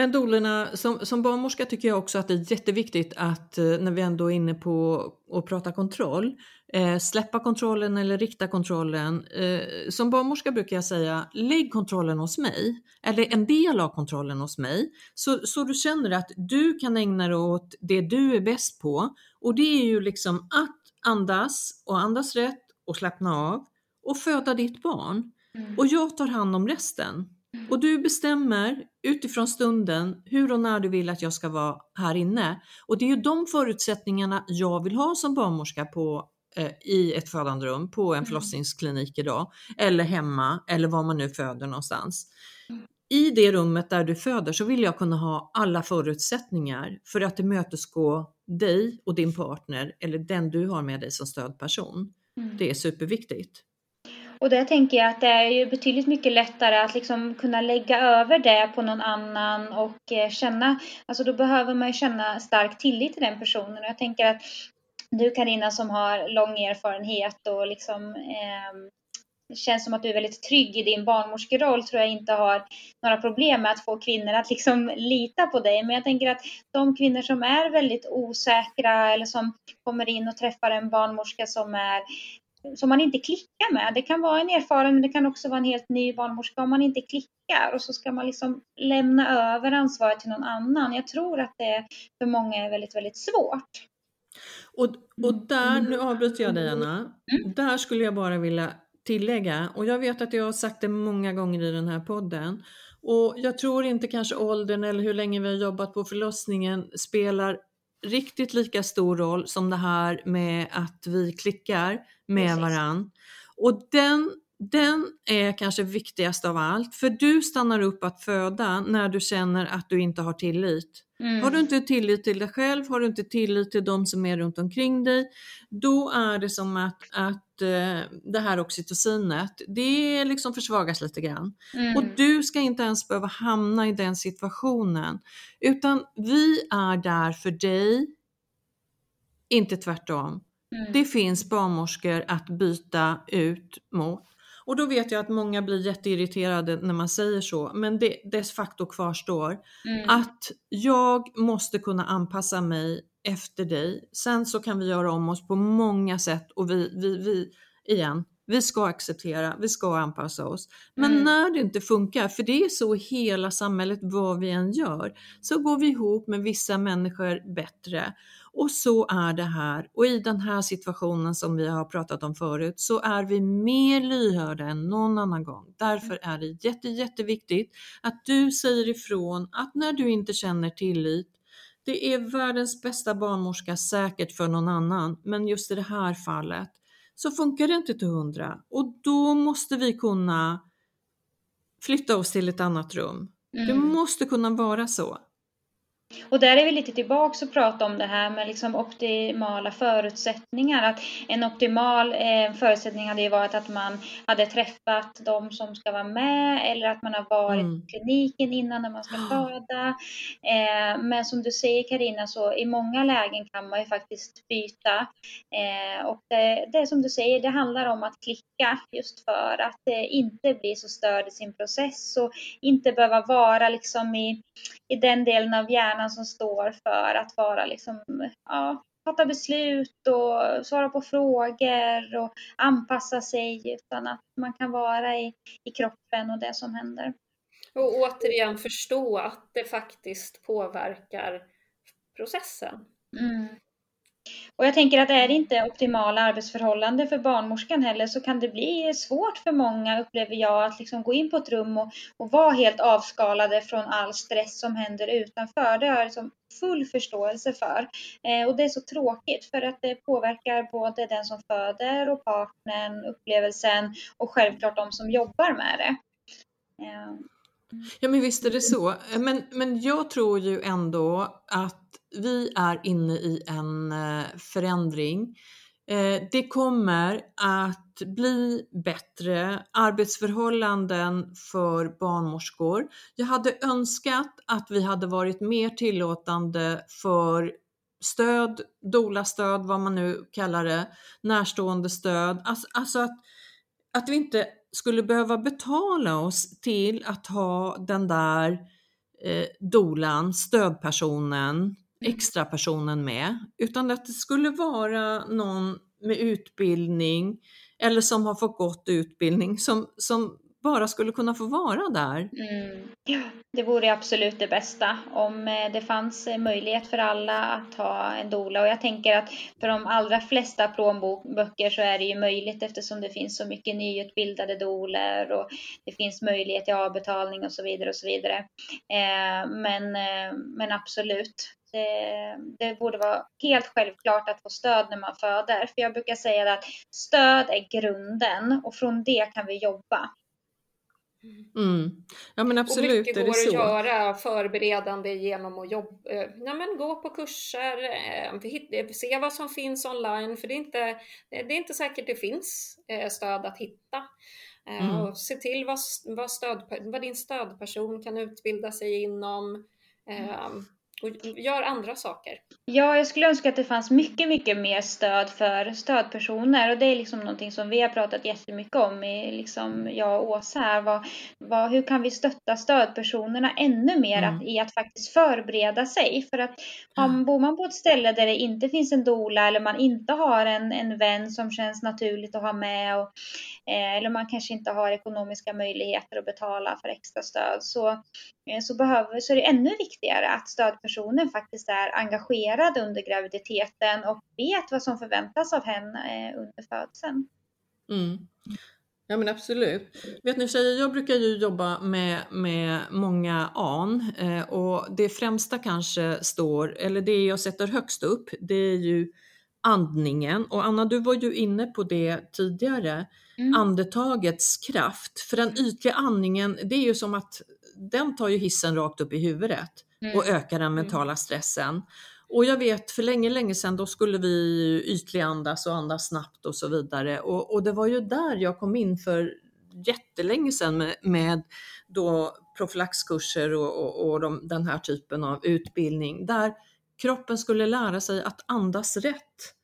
Speaker 1: Men dolerna, som, som barnmorska tycker jag också att det är jätteviktigt att eh, när vi ändå är inne på att prata kontroll, eh, släppa kontrollen eller rikta kontrollen. Eh, som barnmorska brukar jag säga, lägg kontrollen hos mig, eller en del av kontrollen hos mig, så, så du känner att du kan ägna dig åt det du är bäst på. Och det är ju liksom att andas och andas rätt och slappna av och föda ditt barn. Mm. Och jag tar hand om resten. Och du bestämmer utifrån stunden hur och när du vill att jag ska vara här inne. Och det är ju de förutsättningarna jag vill ha som barnmorska på, eh, i ett födande rum, på en mm. förlossningsklinik idag, eller hemma, eller var man nu föder någonstans. Mm. I det rummet där du föder så vill jag kunna ha alla förutsättningar för att tillmötesgå dig och din partner eller den du har med dig som stödperson. Mm. Det är superviktigt.
Speaker 2: Och där tänker jag att det är ju betydligt mycket lättare att liksom kunna lägga över det på någon annan och eh, känna, alltså då behöver man ju känna stark tillit till den personen. Och jag tänker att du Karina som har lång erfarenhet och liksom eh, känns som att du är väldigt trygg i din barnmorskeroll tror jag inte har några problem med att få kvinnor att liksom lita på dig. Men jag tänker att de kvinnor som är väldigt osäkra eller som kommer in och träffar en barnmorska som är som man inte klickar med. Det kan vara en erfaren men det kan också vara en helt ny barnmorska om man inte klickar och så ska man liksom lämna över ansvaret till någon annan. Jag tror att det för många är väldigt, väldigt svårt.
Speaker 1: Och, och där, nu avbryter jag dig Anna, mm. där skulle jag bara vilja tillägga, och jag vet att jag har sagt det många gånger i den här podden, och jag tror inte kanske åldern eller hur länge vi har jobbat på förlossningen spelar riktigt lika stor roll som det här med att vi klickar med Precis. varann. Och den, den är kanske viktigast av allt, för du stannar upp att föda när du känner att du inte har tillit. Mm. Har du inte tillit till dig själv, har du inte tillit till de som är runt omkring dig, då är det som att, att eh, det här oxytocinet, det liksom försvagas lite grann. Mm. Och du ska inte ens behöva hamna i den situationen, utan vi är där för dig, inte tvärtom. Mm. Det finns barnmorskor att byta ut mot. Och då vet jag att många blir jätteirriterade när man säger så, men det dess facto kvarstår mm. att jag måste kunna anpassa mig efter dig. Sen så kan vi göra om oss på många sätt och vi, vi, vi igen, vi ska acceptera, vi ska anpassa oss. Men mm. när det inte funkar, för det är så i hela samhället vad vi än gör, så går vi ihop med vissa människor bättre och så är det här. Och i den här situationen som vi har pratat om förut så är vi mer lyhörda än någon annan gång. Därför är det jätte, jätteviktigt att du säger ifrån att när du inte känner tillit det är världens bästa barnmorska säkert för någon annan, men just i det här fallet så funkar det inte till hundra och då måste vi kunna flytta oss till ett annat rum. Mm. Det måste kunna vara så.
Speaker 2: Och där är vi lite tillbaka och prata om det här med liksom optimala förutsättningar. Att en optimal eh, förutsättning hade ju varit att man hade träffat de som ska vara med eller att man har varit mm. på kliniken innan när man ska föda. Eh, men som du säger Karina så i många lägen kan man ju faktiskt byta. Eh, och det, det är som du säger, det handlar om att klicka just för att eh, inte bli så störd i sin process och inte behöva vara liksom i, i den delen av hjärnan hjärnan som står för att vara liksom, ja, fatta beslut och svara på frågor och anpassa sig utan att man kan vara i, i kroppen och det som händer.
Speaker 3: Och återigen förstå att det faktiskt påverkar processen.
Speaker 2: Mm. Och jag tänker att är det inte optimala arbetsförhållanden för barnmorskan heller så kan det bli svårt för många, upplever jag, att liksom gå in på ett rum och, och vara helt avskalade från all stress som händer utanför. Det har jag liksom full förståelse för. Eh, och det är så tråkigt för att det påverkar både den som föder och partnern, upplevelsen och självklart de som jobbar med det.
Speaker 1: Eh. Ja men visst är det så. Eh, men, men jag tror ju ändå att vi är inne i en eh, förändring. Eh, det kommer att bli bättre arbetsförhållanden för barnmorskor. Jag hade önskat att vi hade varit mer tillåtande för stöd, doula-stöd, vad man nu kallar det, närstående stöd. Alltså, alltså att, att vi inte skulle behöva betala oss till att ha den där eh, dolan, stödpersonen, extra personen med, utan att det skulle vara någon med utbildning eller som har fått gått utbildning som, som bara skulle kunna få vara där.
Speaker 2: Mm. Ja, det vore absolut det bästa om eh, det fanns eh, möjlighet för alla att ha en dola och jag tänker att för de allra flesta plånböcker så är det ju möjligt eftersom det finns så mycket nyutbildade doler och det finns möjlighet till avbetalning och så vidare och så vidare. Eh, men, men absolut, det, det, borde vara helt självklart att få stöd när man föder. För jag brukar säga att stöd är grunden och från det kan vi jobba.
Speaker 1: Mm. Ja men absolut
Speaker 3: och mycket
Speaker 1: är det
Speaker 3: går
Speaker 1: så.
Speaker 3: att göra förberedande genom att jobba, eh, ja, men gå på kurser, eh, se vad som finns online, för det är inte, det är inte säkert det finns eh, stöd att hitta. Mm. Och se till vad, vad, stöd, vad din stödperson kan utbilda sig inom. Mm. Och gör andra saker.
Speaker 2: Ja, jag skulle önska att det fanns mycket, mycket mer stöd för stödpersoner och det är liksom någonting som vi har pratat jättemycket om, i, liksom jag och Åsa här. Vad, vad, hur kan vi stötta stödpersonerna ännu mer mm. att, i att faktiskt förbereda sig? För att om, bor man på ett ställe där det inte finns en dola eller man inte har en, en vän som känns naturligt att ha med och, Eh, eller man kanske inte har ekonomiska möjligheter att betala för extra stöd så, eh, så, behöver, så är det ännu viktigare att stödpersonen faktiskt är engagerad under graviditeten och vet vad som förväntas av henne eh, under födseln.
Speaker 1: Mm. Ja men absolut. Vet ni tjejer, jag brukar ju jobba med, med många an eh, och det främsta kanske står, eller det jag sätter högst upp, det är ju andningen. Och Anna, du var ju inne på det tidigare, mm. andetagets kraft. För den ytliga andningen, det är ju som att den tar ju hissen rakt upp i huvudet mm. och ökar den mm. mentala stressen. Och jag vet för länge, länge sedan då skulle vi ytlig andas och andas snabbt och så vidare. Och, och det var ju där jag kom in för jättelänge sedan med, med då profylaxkurser och, och, och de, den här typen av utbildning där kroppen skulle lära sig att andas rätt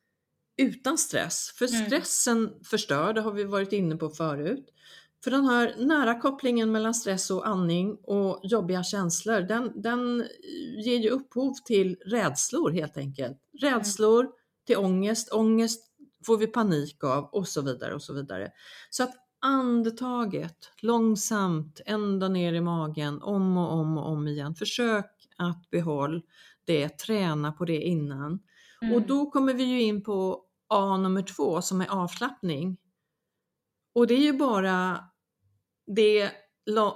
Speaker 1: utan stress. För mm. stressen mm. förstör, det har vi varit inne på förut. För den här nära kopplingen mellan stress och andning och jobbiga känslor, den, den ger ju upphov till rädslor helt enkelt. Rädslor mm. till ångest, ångest får vi panik av och så vidare och så vidare. Så att andetaget långsamt ända ner i magen om och om och om igen. Försök att behålla det, träna på det innan. Mm. Och då kommer vi ju in på A nummer två som är avslappning. Och det är ju bara det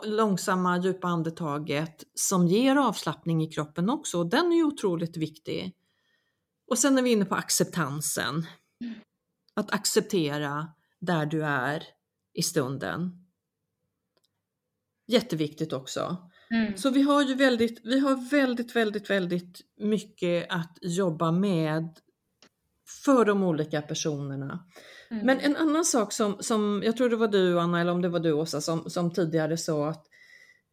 Speaker 1: långsamma djupa andetaget som ger avslappning i kroppen också och den är ju otroligt viktig. Och sen är vi inne på acceptansen. Att acceptera där du är i stunden. Jätteviktigt också. Mm. Så vi har ju väldigt, vi har väldigt, väldigt, väldigt mycket att jobba med för de olika personerna. Mm. Men en annan sak som, som, jag tror det var du Anna, eller om det var du Åsa, som, som tidigare sa att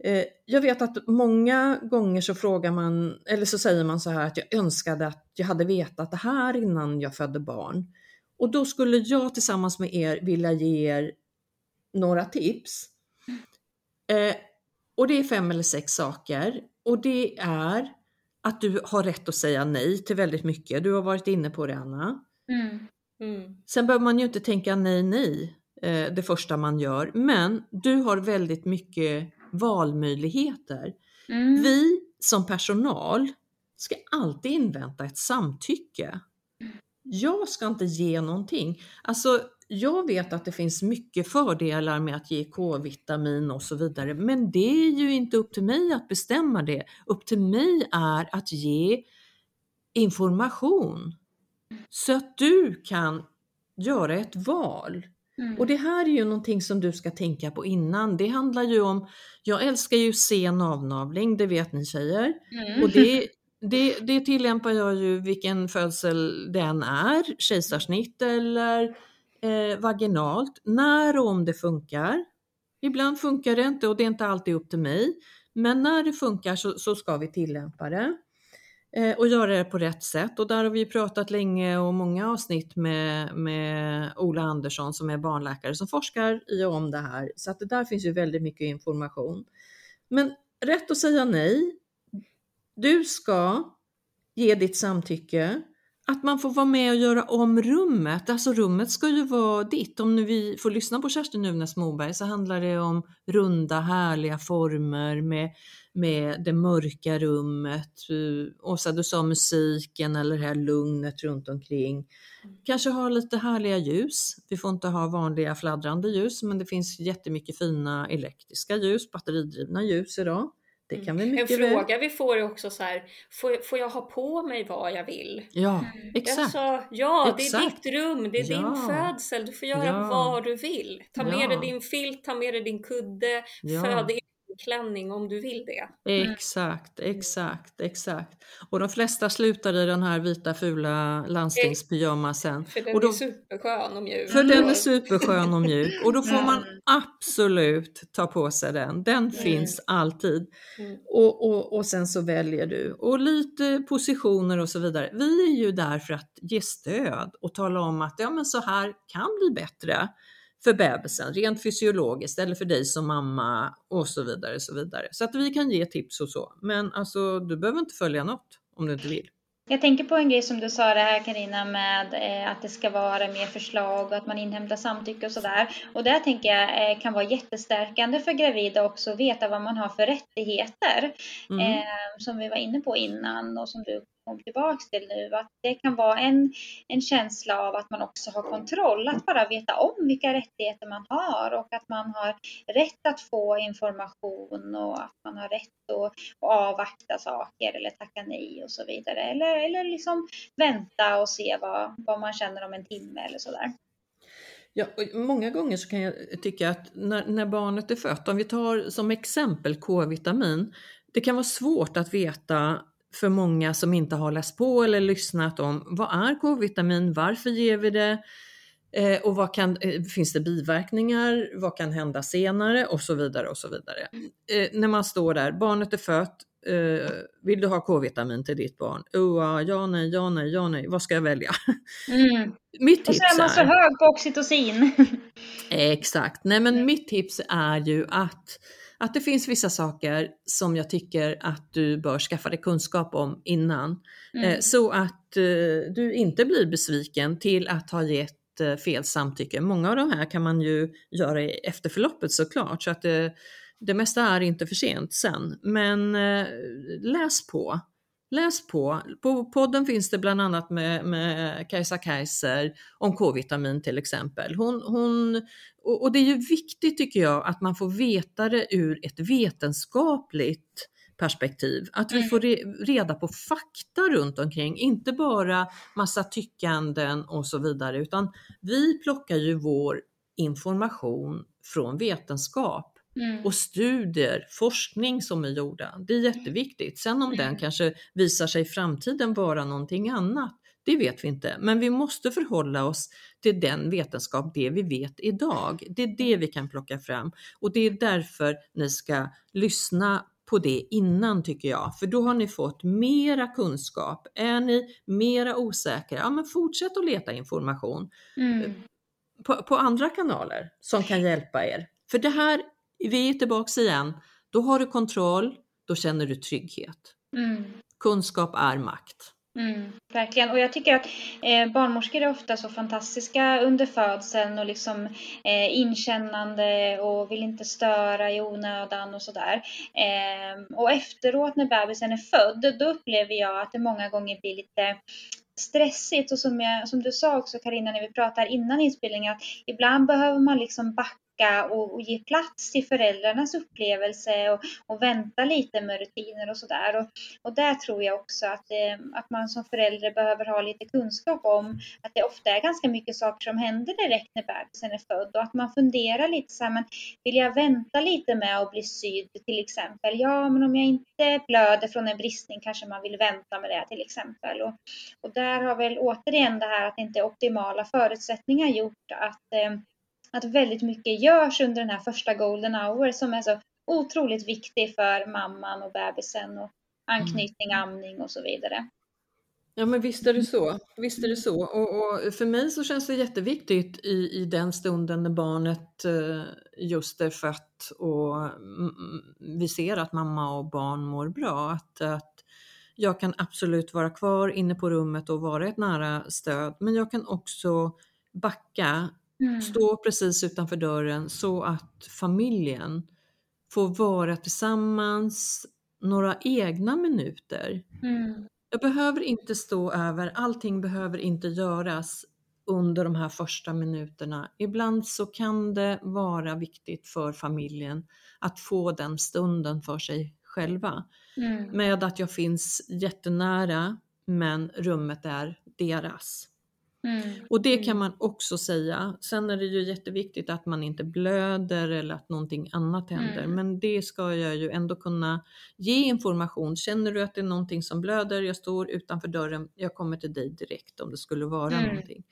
Speaker 1: eh, jag vet att många gånger så frågar man, eller så säger man så här att jag önskade att jag hade vetat det här innan jag födde barn. Och då skulle jag tillsammans med er vilja ge er några tips. Eh, och det är fem eller sex saker och det är att du har rätt att säga nej till väldigt mycket. Du har varit inne på det Anna. Mm. Mm. Sen behöver man ju inte tänka nej, nej eh, det första man gör, men du har väldigt mycket valmöjligheter. Mm. Vi som personal ska alltid invänta ett samtycke. Jag ska inte ge någonting. Alltså, jag vet att det finns mycket fördelar med att ge K-vitamin och så vidare, men det är ju inte upp till mig att bestämma det. Upp till mig är att ge information så att du kan göra ett val. Mm. Och det här är ju någonting som du ska tänka på innan. Det handlar ju om, jag älskar ju sen avnavling, det vet ni tjejer. Mm. Och det, det, det tillämpar jag ju vilken födsel den är, kejsarsnitt eller eh, vaginalt, när och om det funkar. Ibland funkar det inte och det är inte alltid upp till mig. Men när det funkar så, så ska vi tillämpa det eh, och göra det på rätt sätt. Och där har vi pratat länge och många avsnitt med, med Ola Andersson som är barnläkare som forskar i och om det här. Så att det där finns ju väldigt mycket information. Men rätt att säga nej. Du ska ge ditt samtycke att man får vara med och göra om rummet. Alltså rummet ska ju vara ditt. Om nu vi får lyssna på Kerstin Nunäs Moberg så handlar det om runda härliga former med, med det mörka rummet. Åsa, du sa musiken eller det här lugnet runt omkring. Kanske ha lite härliga ljus. Vi får inte ha vanliga fladdrande ljus men det finns jättemycket fina elektriska ljus, batteridrivna ljus idag. Det kan
Speaker 3: mm.
Speaker 1: vi mycket
Speaker 3: En fråga väl. vi får är också så här, får, får jag ha på mig vad jag vill?
Speaker 1: Ja, exakt.
Speaker 3: Alltså, ja, exakt. det är ditt rum, det är ja. din födsel, du får göra ja. vad du vill. Ta med ja. dig din filt, ta med dig din kudde, ja. föd in simklänning om du vill det.
Speaker 1: Mm. Exakt, exakt, exakt. Och de flesta slutar i den här vita fula landstingspyjamasen.
Speaker 3: För den
Speaker 1: och då,
Speaker 3: är superskön och mjuk.
Speaker 1: För den är superskön och mjuk och då får man absolut ta på sig den. Den mm. finns alltid. Mm. Och, och, och sen så väljer du. Och lite positioner och så vidare. Vi är ju där för att ge stöd och tala om att ja men så här kan bli bättre för bebisen rent fysiologiskt eller för dig som mamma och så vidare. Så vidare. Så att vi kan ge tips och så. Men alltså du behöver inte följa något om du inte vill.
Speaker 2: Jag tänker på en grej som du sa det här Karina med eh, att det ska vara mer förslag och att man inhämtar samtycke och sådär. Och det tänker jag eh, kan vara jättestärkande för gravida också att veta vad man har för rättigheter. Mm. Eh, som vi var inne på innan och som du kom tillbaks till nu, att det kan vara en, en känsla av att man också har kontroll, att bara veta om vilka rättigheter man har och att man har rätt att få information och att man har rätt att, att avvakta saker eller tacka nej och så vidare. Eller, eller liksom vänta och se vad, vad man känner om en timme eller sådär.
Speaker 1: Ja, många gånger så kan jag tycka att när, när barnet är fött, om vi tar som exempel K-vitamin, det kan vara svårt att veta för många som inte har läst på eller lyssnat om vad är K-vitamin, varför ger vi det eh, och vad kan, eh, finns det biverkningar, vad kan hända senare och så vidare och så vidare. Eh, när man står där, barnet är fött, eh, vill du ha K-vitamin till ditt barn? Oh, ja, nej, ja, nej, ja, nej, vad ska jag välja? Mm.
Speaker 2: mitt tips och så är man så hög på oxytocin.
Speaker 1: exakt, nej men mitt tips är ju att att det finns vissa saker som jag tycker att du bör skaffa dig kunskap om innan. Mm. Eh, så att eh, du inte blir besviken till att ha gett eh, fel samtycke. Många av de här kan man ju göra i efterförloppet såklart. Så att det, det mesta är inte för sent sen. Men läs på. Läs på. På podden finns det bland annat med, med Kajsa Kaiser om K-vitamin till exempel. Hon, hon, och, det är ju viktigt tycker jag att man får veta det ur ett vetenskapligt perspektiv. Att vi mm. får reda på fakta runt omkring, inte bara massa tyckanden och så vidare, utan vi plockar ju vår information från vetenskap Mm. Och studier, forskning som är gjorda, det är jätteviktigt. Sen om mm. den kanske visar sig i framtiden vara någonting annat, det vet vi inte. Men vi måste förhålla oss till den vetenskap, det vi vet idag. Det är det vi kan plocka fram och det är därför ni ska lyssna på det innan tycker jag, för då har ni fått mera kunskap. Är ni mera osäkra, ja men fortsätt att leta information mm. på, på andra kanaler som kan hjälpa er. För det här vi är tillbaks igen. Då har du kontroll, då känner du trygghet. Mm. Kunskap är makt.
Speaker 2: Mm, verkligen. Och jag tycker att eh, barnmorskor är ofta så fantastiska under födseln och liksom eh, inkännande och vill inte störa i onödan och sådär. Eh, och efteråt när bebisen är född, då upplever jag att det många gånger blir lite stressigt och som, jag, som du sa också Karina när vi pratade innan inspelningen att ibland behöver man liksom backa och, och ge plats till föräldrarnas upplevelse och, och vänta lite med rutiner och sådär. Och, och där tror jag också att, eh, att man som förälder behöver ha lite kunskap om att det ofta är ganska mycket saker som händer direkt när bebisen är född och att man funderar lite så här, men vill jag vänta lite med att bli sydd till exempel? Ja, men om jag inte blöder från en bristning kanske man vill vänta med det till exempel. Och, och där har väl återigen det här att det inte är optimala förutsättningar gjort att eh, att väldigt mycket görs under den här första golden hour som är så otroligt viktig för mamman och bebisen och anknytning, mm. amning och så vidare.
Speaker 1: Ja men visst är det så. Visst är det så. Och, och, för mig så känns det jätteviktigt i, i den stunden när barnet eh, just är fött och vi ser att mamma och barn mår bra. Att, att jag kan absolut vara kvar inne på rummet och vara ett nära stöd men jag kan också backa Mm. Stå precis utanför dörren så att familjen får vara tillsammans några egna minuter. Mm. Jag behöver inte stå över, allting behöver inte göras under de här första minuterna. Ibland så kan det vara viktigt för familjen att få den stunden för sig själva. Mm. Med att jag finns jättenära men rummet är deras. Mm. Och det kan man också säga. Sen är det ju jätteviktigt att man inte blöder eller att någonting annat händer. Mm. Men det ska jag ju ändå kunna ge information. Känner du att det är någonting som blöder, jag står utanför dörren, jag kommer till dig direkt om det skulle vara mm. någonting.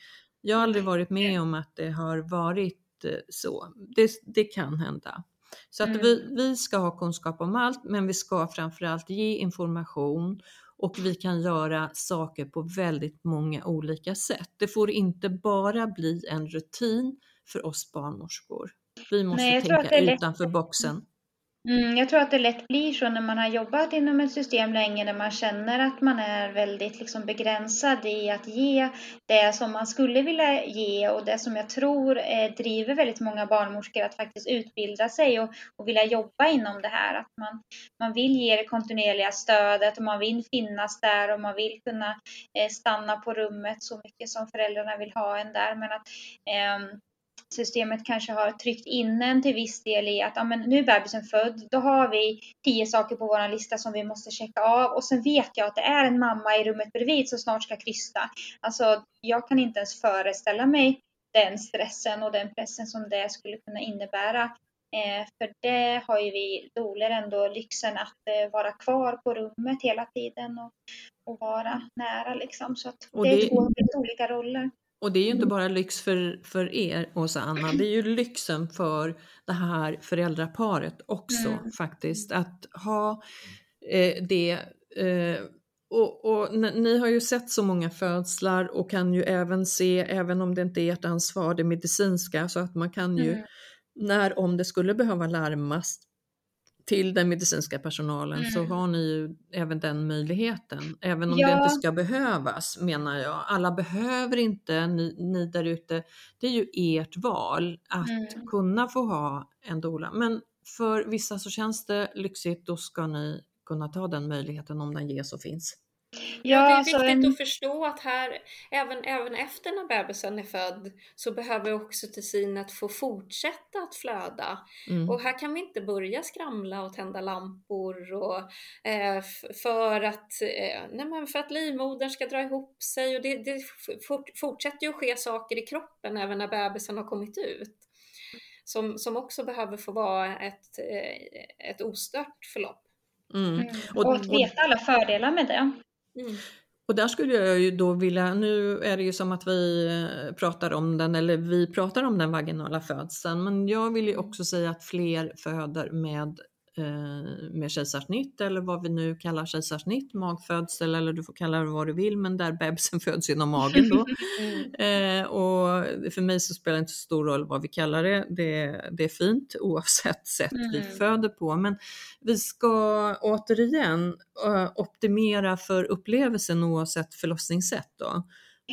Speaker 1: Jag har aldrig varit med om att det har varit eh, så. Det, det kan hända. Så att vi, mm. vi ska ha kunskap om allt, men vi ska framförallt ge information och vi kan göra saker på väldigt många olika sätt. Det får inte bara bli en rutin för oss barnmorskor. Vi måste Nej, tänka utanför boxen.
Speaker 2: Mm, jag tror att det lätt blir så när man har jobbat inom ett system länge, när man känner att man är väldigt liksom begränsad i att ge det som man skulle vilja ge och det som jag tror eh, driver väldigt många barnmorskor att faktiskt utbilda sig och, och vilja jobba inom det här. Att man, man vill ge det kontinuerliga stödet och man vill finnas där och man vill kunna eh, stanna på rummet så mycket som föräldrarna vill ha en där. Men att eh, systemet kanske har tryckt in en till viss del i att ja, men nu är bebisen född, då har vi tio saker på vår lista som vi måste checka av och sen vet jag att det är en mamma i rummet bredvid som snart ska krysta. Alltså, jag kan inte ens föreställa mig den stressen och den pressen som det skulle kunna innebära. Eh, för det har ju vi doler ändå lyxen att eh, vara kvar på rummet hela tiden och, och vara nära liksom. Så att det, det är två helt olika roller.
Speaker 1: Och det är ju inte bara lyx för, för er, Åsa Anna, det är ju lyxen för det här föräldraparet också mm. faktiskt. Att ha eh, det eh, och, och, ni har ju sett så många födslar och kan ju även se, även om det inte är ert ansvar, det medicinska, så att man kan ju, mm. när om det skulle behöva larmas, till den medicinska personalen mm. så har ni ju även den möjligheten. Även om ja. det inte ska behövas menar jag. Alla behöver inte, ni, ni där ute, det är ju ert val att mm. kunna få ha en doula. Men för vissa så känns det lyxigt, då ska ni kunna ta den möjligheten om den ges och finns.
Speaker 3: Ja, det är alltså viktigt en... att förstå att här, även, även efter när bebisen är född, så behöver oxytocinet få fortsätta att flöda. Mm. Och här kan vi inte börja skramla och tända lampor och, eh, för, att, eh, nej men för att livmodern ska dra ihop sig. Och det, det fort, fortsätter ju att ske saker i kroppen även när bebisen har kommit ut. Som, som också behöver få vara ett, eh, ett ostört förlopp.
Speaker 2: Mm. Mm. Och, och att veta alla fördelar med det.
Speaker 1: Mm. Och där skulle jag ju då vilja, nu är det ju som att vi eh, pratar om den, eller vi pratar om den vaginala födseln, men jag vill ju mm. också säga att fler föder med med kejsarsnitt eller vad vi nu kallar kejsarsnitt, magfödsel eller du får kalla det vad du vill, men där bebisen föds inom magen då. Mm. Eh, och för mig så spelar det inte så stor roll vad vi kallar det, det, det är fint oavsett sätt mm. vi föder på. Men vi ska återigen uh, optimera för upplevelsen oavsett förlossningssätt då.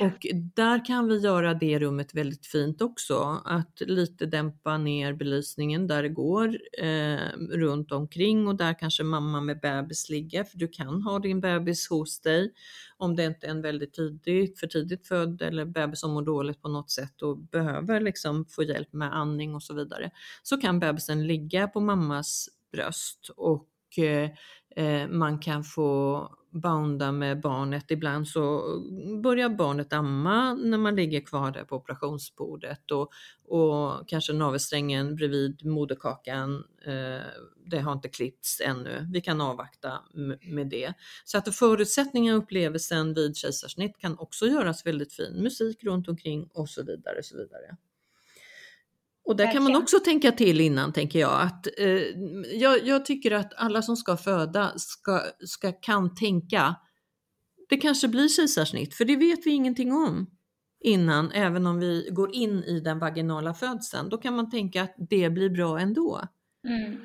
Speaker 1: Och där kan vi göra det rummet väldigt fint också, att lite dämpa ner belysningen där det går eh, runt omkring och där kanske mamma med bebis ligger, för du kan ha din bebis hos dig om det inte är en väldigt tidigt, för tidigt född eller bebis som mår dåligt på något sätt och behöver liksom få hjälp med andning och så vidare. Så kan bebisen ligga på mammas bröst och eh, eh man kan få bounda med barnet. Ibland så börjar barnet amma när man ligger kvar där på operationsbordet och, och kanske navelsträngen bredvid moderkakan, eh, det har inte klippts ännu. Vi kan avvakta med det. Så att och upplevelsen vid kejsarsnitt kan också göras väldigt fin. Musik runt omkring och så vidare. Så vidare. Och där kan man också tänka till innan, tänker jag. Att, eh, jag, jag, tycker att alla som ska föda ska, ska, kan tänka, det kanske blir kejsarsnitt, för det vet vi ingenting om innan, även om vi går in i den vaginala födseln. Då kan man tänka att det blir bra ändå. Mm.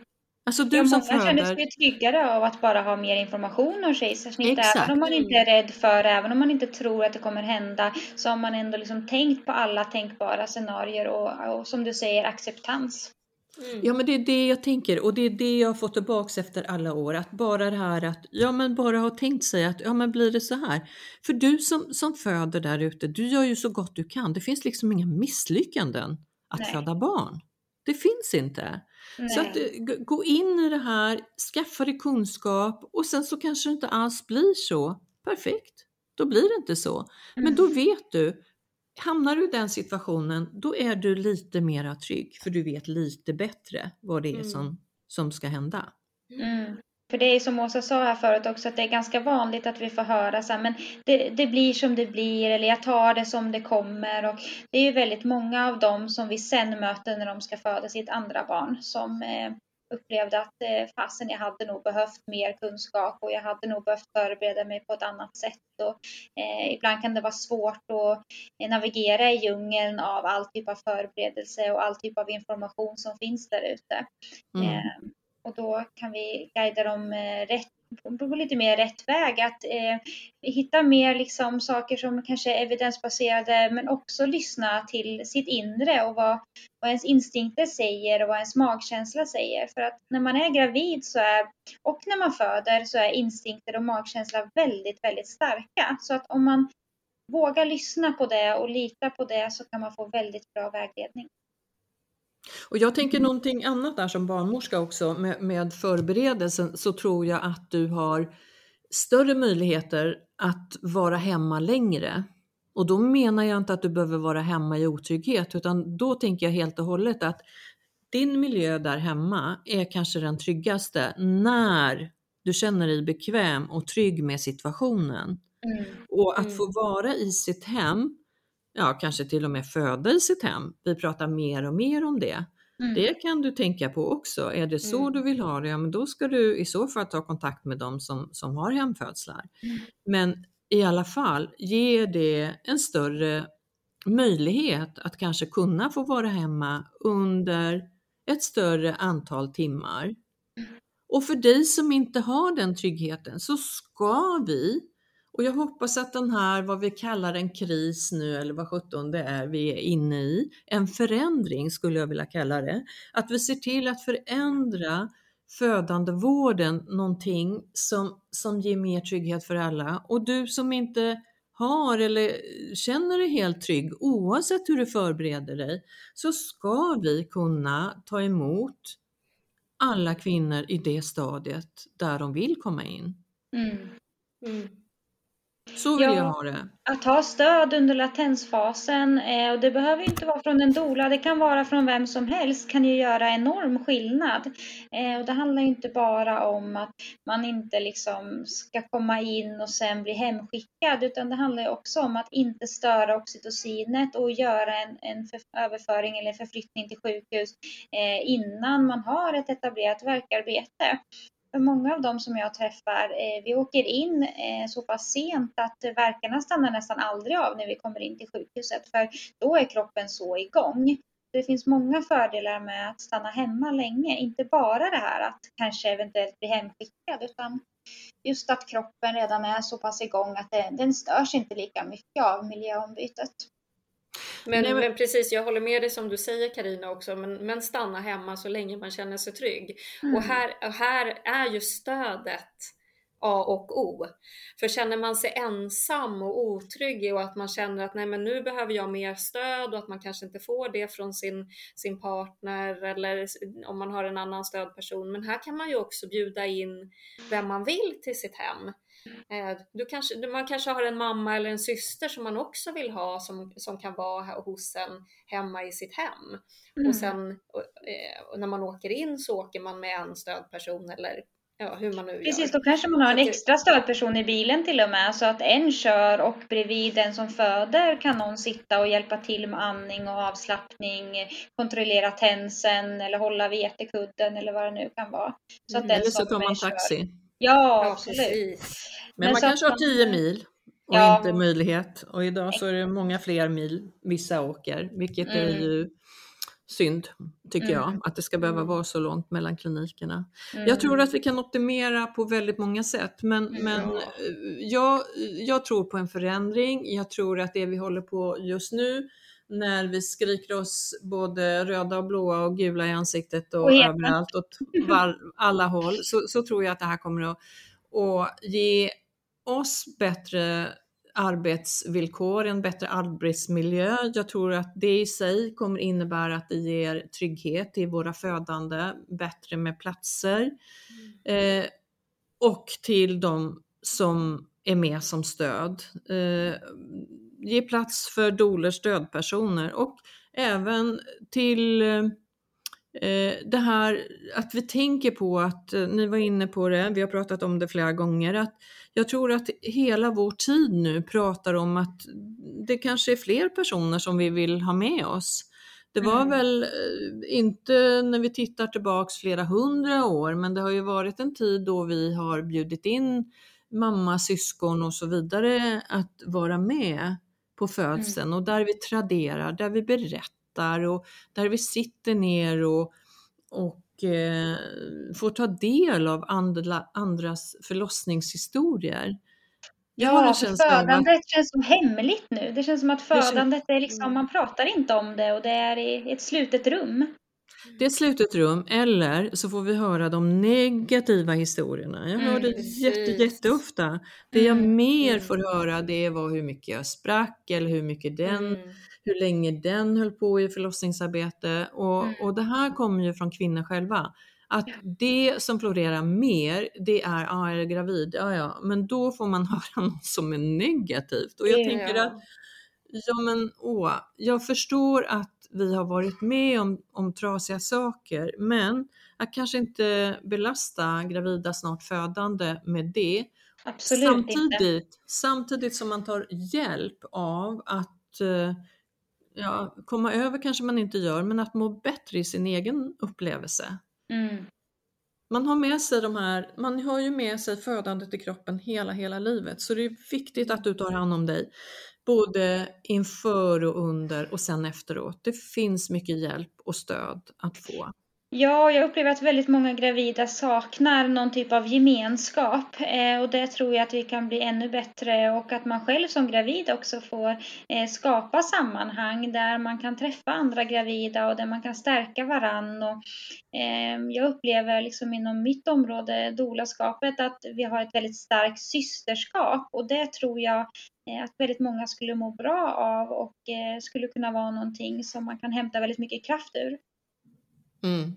Speaker 2: Alltså du ja, som många föder... känner sig tryggare av att bara ha mer information om kejsarsnitt. Även om man inte är rädd för det, även om man inte tror att det kommer hända, så har man ändå liksom tänkt på alla tänkbara scenarier och, och som du säger acceptans.
Speaker 1: Mm. Ja men det är det jag tänker och det är det jag har fått tillbaks efter alla år. Att bara det här att, ja men bara ha tänkt sig att, ja men blir det så här? För du som, som föder där ute, du gör ju så gott du kan. Det finns liksom inga misslyckanden att Nej. föda barn. Det finns inte. Nej. Så att eh, gå in i det här, skaffa dig kunskap och sen så kanske det inte alls blir så. Perfekt, då blir det inte så. Mm. Men då vet du, hamnar du i den situationen, då är du lite mera trygg för du vet lite bättre vad det är mm. som, som ska hända.
Speaker 2: Mm. För det är som Åsa sa här förut också att det är ganska vanligt att vi får höra så här, men det, det, blir som det blir eller jag tar det som det kommer och det är ju väldigt många av dem som vi sen möter när de ska föda sitt andra barn som eh, upplevde att eh, fasen jag hade nog behövt mer kunskap och jag hade nog behövt förbereda mig på ett annat sätt. Och, eh, ibland kan det vara svårt att eh, navigera i djungeln av all typ av förberedelse och all typ av information som finns där ute. Mm. Och då kan vi guida dem eh, rätt på lite mer rätt väg. Att eh, hitta mer liksom saker som kanske är evidensbaserade men också lyssna till sitt inre och vad, vad ens instinkter säger och vad ens magkänsla säger. För att när man är gravid så är, och när man föder så är instinkter och magkänsla väldigt, väldigt starka. Så att om man vågar lyssna på det och lita på det så kan man få väldigt bra vägledning.
Speaker 1: Och jag tänker någonting annat där som barnmorska också med, med förberedelsen så tror jag att du har större möjligheter att vara hemma längre. Och då menar jag inte att du behöver vara hemma i otrygghet utan då tänker jag helt och hållet att din miljö där hemma är kanske den tryggaste när du känner dig bekväm och trygg med situationen. Mm. Och att mm. få vara i sitt hem ja, kanske till och med föda i sitt hem. Vi pratar mer och mer om det. Mm. Det kan du tänka på också. Är det så mm. du vill ha det, ja men då ska du i så fall ta kontakt med dem som, som har hemfödslar. Mm. Men i alla fall, ge det en större möjlighet att kanske kunna få vara hemma under ett större antal timmar. Mm. Och för dig som inte har den tryggheten så ska vi och jag hoppas att den här, vad vi kallar en kris nu, eller vad sjutton det är vi är inne i, en förändring skulle jag vilja kalla det, att vi ser till att förändra födandevården någonting som, som ger mer trygghet för alla. Och du som inte har eller känner dig helt trygg, oavsett hur du förbereder dig, så ska vi kunna ta emot alla kvinnor i det stadiet där de vill komma in. Mm. Mm. Så vill ja, jag ha det.
Speaker 2: Att ha stöd under latensfasen, eh, och det behöver inte vara från en dola, det kan vara från vem som helst, kan ju göra enorm skillnad. Eh, och det handlar inte bara om att man inte liksom ska komma in och sen bli hemskickad, utan det handlar också om att inte störa oxytocinet och göra en, en överföring eller förflyttning till sjukhus eh, innan man har ett etablerat verkarbete många av dem som jag träffar, eh, vi åker in eh, så pass sent att verkarna stannar nästan aldrig av när vi kommer in till sjukhuset, för då är kroppen så igång. Det finns många fördelar med att stanna hemma länge, inte bara det här att kanske eventuellt bli hemskickad, utan just att kroppen redan är så pass igång att det, den störs inte lika mycket av miljöombytet.
Speaker 3: Men, Nej, men... men, precis, jag håller med dig som du säger Karina också, men, men, stanna hemma så länge man känner sig trygg. Mm. Och, här, och här är ju stödet A och O. För känner man sig ensam och otrygg och att man känner att nej men nu behöver jag mer stöd och att man kanske inte får det från sin, sin partner eller om man har en annan stödperson. Men här kan man ju också bjuda in vem man vill till sitt hem. Eh, du kanske, man kanske har en mamma eller en syster som man också vill ha som, som kan vara hos en hemma i sitt hem. Mm. Och sen och, och eh, när man åker in så åker man med en stödperson eller ja, hur man nu
Speaker 2: Precis, gör. då kanske man har en extra stödperson i bilen till och med så att en kör och bredvid den som föder kan någon sitta och hjälpa till med andning och avslappning, kontrollera tensen eller hålla vetekudden eller vad det nu kan vara.
Speaker 1: Så att mm, den eller så tar man taxi. Kör.
Speaker 2: Ja, absolut. Men,
Speaker 1: Men man kanske har 10 mil och ja. inte möjlighet. Och idag så är det många fler mil vissa åker, vilket mm. är ju synd, tycker mm. jag, att det ska behöva mm. vara så långt mellan klinikerna. Mm. Jag tror att vi kan optimera på väldigt många sätt, men, mm. men eh, jag, jag tror på en förändring. Jag tror att det vi håller på just nu, när vi skriker oss både röda och blåa och gula i ansiktet och, och överallt åt alla håll, så, så, tror jag att det här kommer att, att ge oss bättre arbetsvillkor, en bättre arbetsmiljö. Jag tror att det i sig kommer innebära att det ger trygghet i våra födande, bättre med platser mm. eh, och till de som är med som stöd. Eh, ge plats för doler stödpersoner och även till eh, det här att vi tänker på att, eh, ni var inne på det, vi har pratat om det flera gånger, att jag tror att hela vår tid nu pratar om att det kanske är fler personer som vi vill ha med oss. Det var mm. väl eh, inte när vi tittar tillbaks flera hundra år, men det har ju varit en tid då vi har bjudit in mamma, syskon och så vidare att vara med på födseln mm. och där vi traderar, där vi berättar och där vi sitter ner och, och eh, får ta del av andra, andras förlossningshistorier.
Speaker 2: Ja, födandet att... känns som hemligt nu. Det känns som att födandet är liksom, man pratar inte om det och det är i ett slutet rum.
Speaker 1: Det är slutet rum eller så får vi höra de negativa historierna. Jag hör det mm, jätte, jätteofta. Det jag mm, mer mm. får höra det var hur mycket jag sprack eller hur mycket den, mm. hur länge den höll på i förlossningsarbete och, mm. och det här kommer ju från kvinnor själva. Att det som florerar mer, det är, ja, ah, är jag gravid? Ja, ja, men då får man höra något som är negativt. Och jag ja. tänker att, ja men åh, jag förstår att vi har varit med om, om trasiga saker, men att kanske inte belasta gravida snart födande med det.
Speaker 2: Absolut
Speaker 1: samtidigt, inte. samtidigt som man tar hjälp av att eh, ja, komma över kanske man inte gör, men att må bättre i sin egen upplevelse. Mm. Man har med sig de här, man har ju med sig födandet i kroppen hela, hela livet, så det är viktigt att du tar hand om dig både inför och under och sen efteråt. Det finns mycket hjälp och stöd att få.
Speaker 2: Ja, jag upplever att väldigt många gravida saknar någon typ av gemenskap eh, och det tror jag att vi kan bli ännu bättre och att man själv som gravid också får eh, skapa sammanhang där man kan träffa andra gravida och där man kan stärka varann. Och, eh, jag upplever liksom inom mitt område, dolaskapet, att vi har ett väldigt starkt systerskap och det tror jag eh, att väldigt många skulle må bra av och eh, skulle kunna vara någonting som man kan hämta väldigt mycket kraft ur.
Speaker 1: Mm.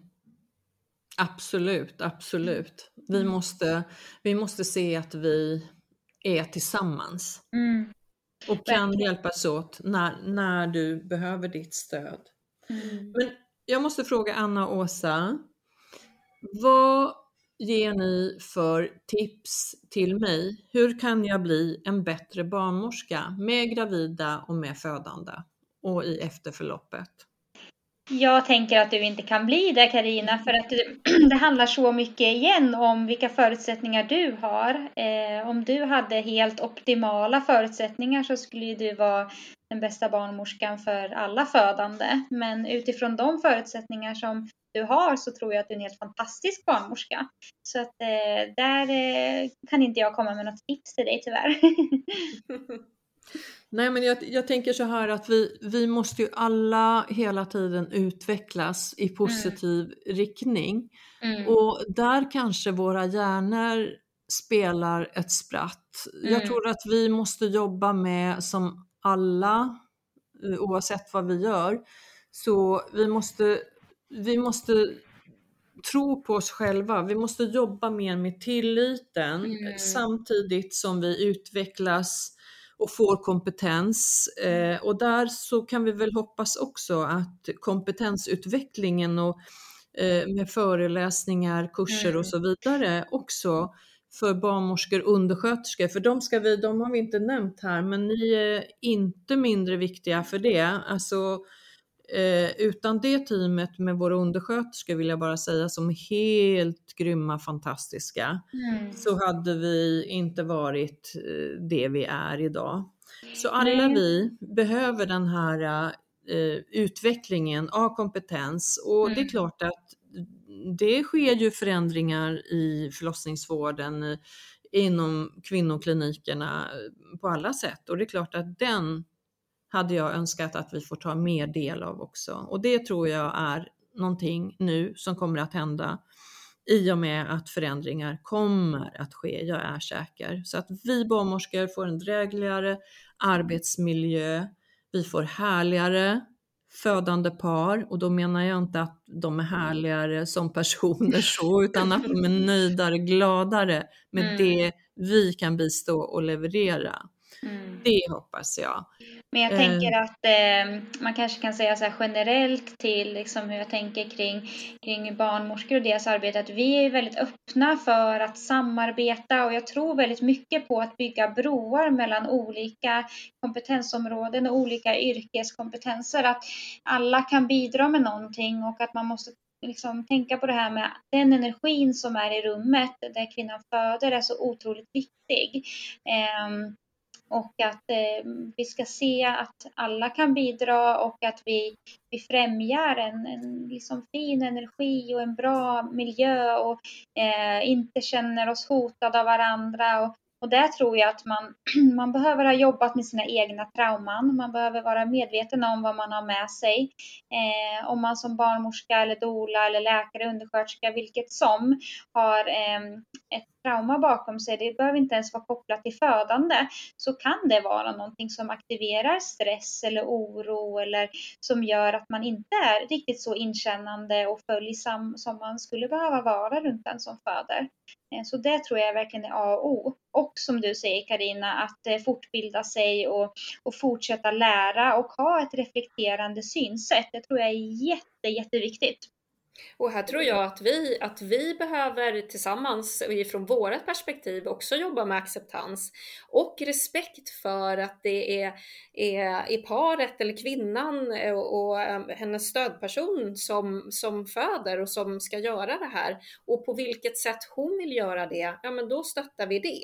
Speaker 1: Absolut, absolut. Vi mm. måste, vi måste se att vi är tillsammans. Mm. Och kan hjälpas åt när, när du behöver ditt stöd. Mm. Men jag måste fråga Anna och Åsa. Vad ger ni för tips till mig? Hur kan jag bli en bättre barnmorska med gravida och med födande och i efterförloppet?
Speaker 2: Jag tänker att du inte kan bli det Karina för att det, handlar så mycket igen om vilka förutsättningar du har. Eh, om du hade helt optimala förutsättningar så skulle du vara den bästa barnmorskan för alla födande. Men utifrån de förutsättningar som du har så tror jag att du är en helt fantastisk barnmorska. Så att eh, där eh, kan inte jag komma med något tips till dig tyvärr.
Speaker 1: Nej men jag, jag, tänker så här att vi, vi måste ju alla hela tiden utvecklas i positiv mm. riktning. Mm. Och där kanske våra hjärnor spelar ett spratt. Mm. Jag tror att vi måste jobba med, som alla, eh, oavsett vad vi gör, så vi måste, vi måste tro på oss själva. Vi måste jobba mer med tilliten mm. samtidigt som vi utvecklas och får kompetens. Eh, och där så kan vi väl hoppas också att kompetensutvecklingen och eh, med föreläsningar, kurser mm. och så vidare också för barnmorskor och undersköterskor, för de, ska vi, de har vi inte nämnt här, men ni är inte mindre viktiga för det. Alltså, Eh, utan det teamet med våra undersköterskor vill jag bara säga som är helt grymma, fantastiska, mm. så hade vi inte varit eh, det vi är idag. Så alla Nej. vi behöver den här eh, utvecklingen av kompetens och mm. det är mm. klart att det sker ju förändringar i förlossningsvården inom kvinnoklinikerna på alla sätt och det är klart att den hade jag önskat att vi får ta mer del av också. Och det tror jag är någonting nu som kommer att hända i och med att förändringar kommer att ske, jag är säker. Så att vi barnmorskor får en drägligare arbetsmiljö, vi får härligare födande par och då menar jag inte att de är härligare som personer så utan att de är nöjdare, gladare med mm. det vi kan bistå och leverera. Mm. Det hoppas jag.
Speaker 2: Men jag tänker att eh, man kanske kan säga så här generellt till liksom hur jag tänker kring, kring barnmorskor och deras arbete, att vi är väldigt öppna för att samarbeta och jag tror väldigt mycket på att bygga broar mellan olika kompetensområden och olika yrkeskompetenser. Att alla kan bidra med någonting och att man måste liksom tänka på det här med den energin som är i rummet där kvinnan föder är så otroligt viktig. Eh, och att eh, vi ska se att alla kan bidra och att vi, vi främjar en, en liksom fin energi och en bra miljö och eh, inte känner oss hotade av varandra. Och, och där tror jag att man, man behöver ha jobbat med sina egna trauman. Man behöver vara medveten om vad man har med sig. Eh, om man som barnmorska eller dola eller läkare, undersköterska, vilket som, har eh, ett trauma bakom sig, det behöver inte ens vara kopplat till födande, så kan det vara någonting som aktiverar stress eller oro eller som gör att man inte är riktigt så inkännande och följsam som man skulle behöva vara runt den som föder. Eh, så det tror jag verkligen är A och O. Och som du säger Karina, att eh, fortbilda sig och, och fortsätta lära och ha ett reflekterande synsätt. Det tror jag är jätte, jätteviktigt.
Speaker 3: Och här tror jag att vi, att vi behöver tillsammans från vårt perspektiv också jobba med acceptans och respekt för att det är, är, är paret eller kvinnan eh, och, och eh, hennes stödperson som, som föder och som ska göra det här. Och på vilket sätt hon vill göra det, ja men då stöttar vi det.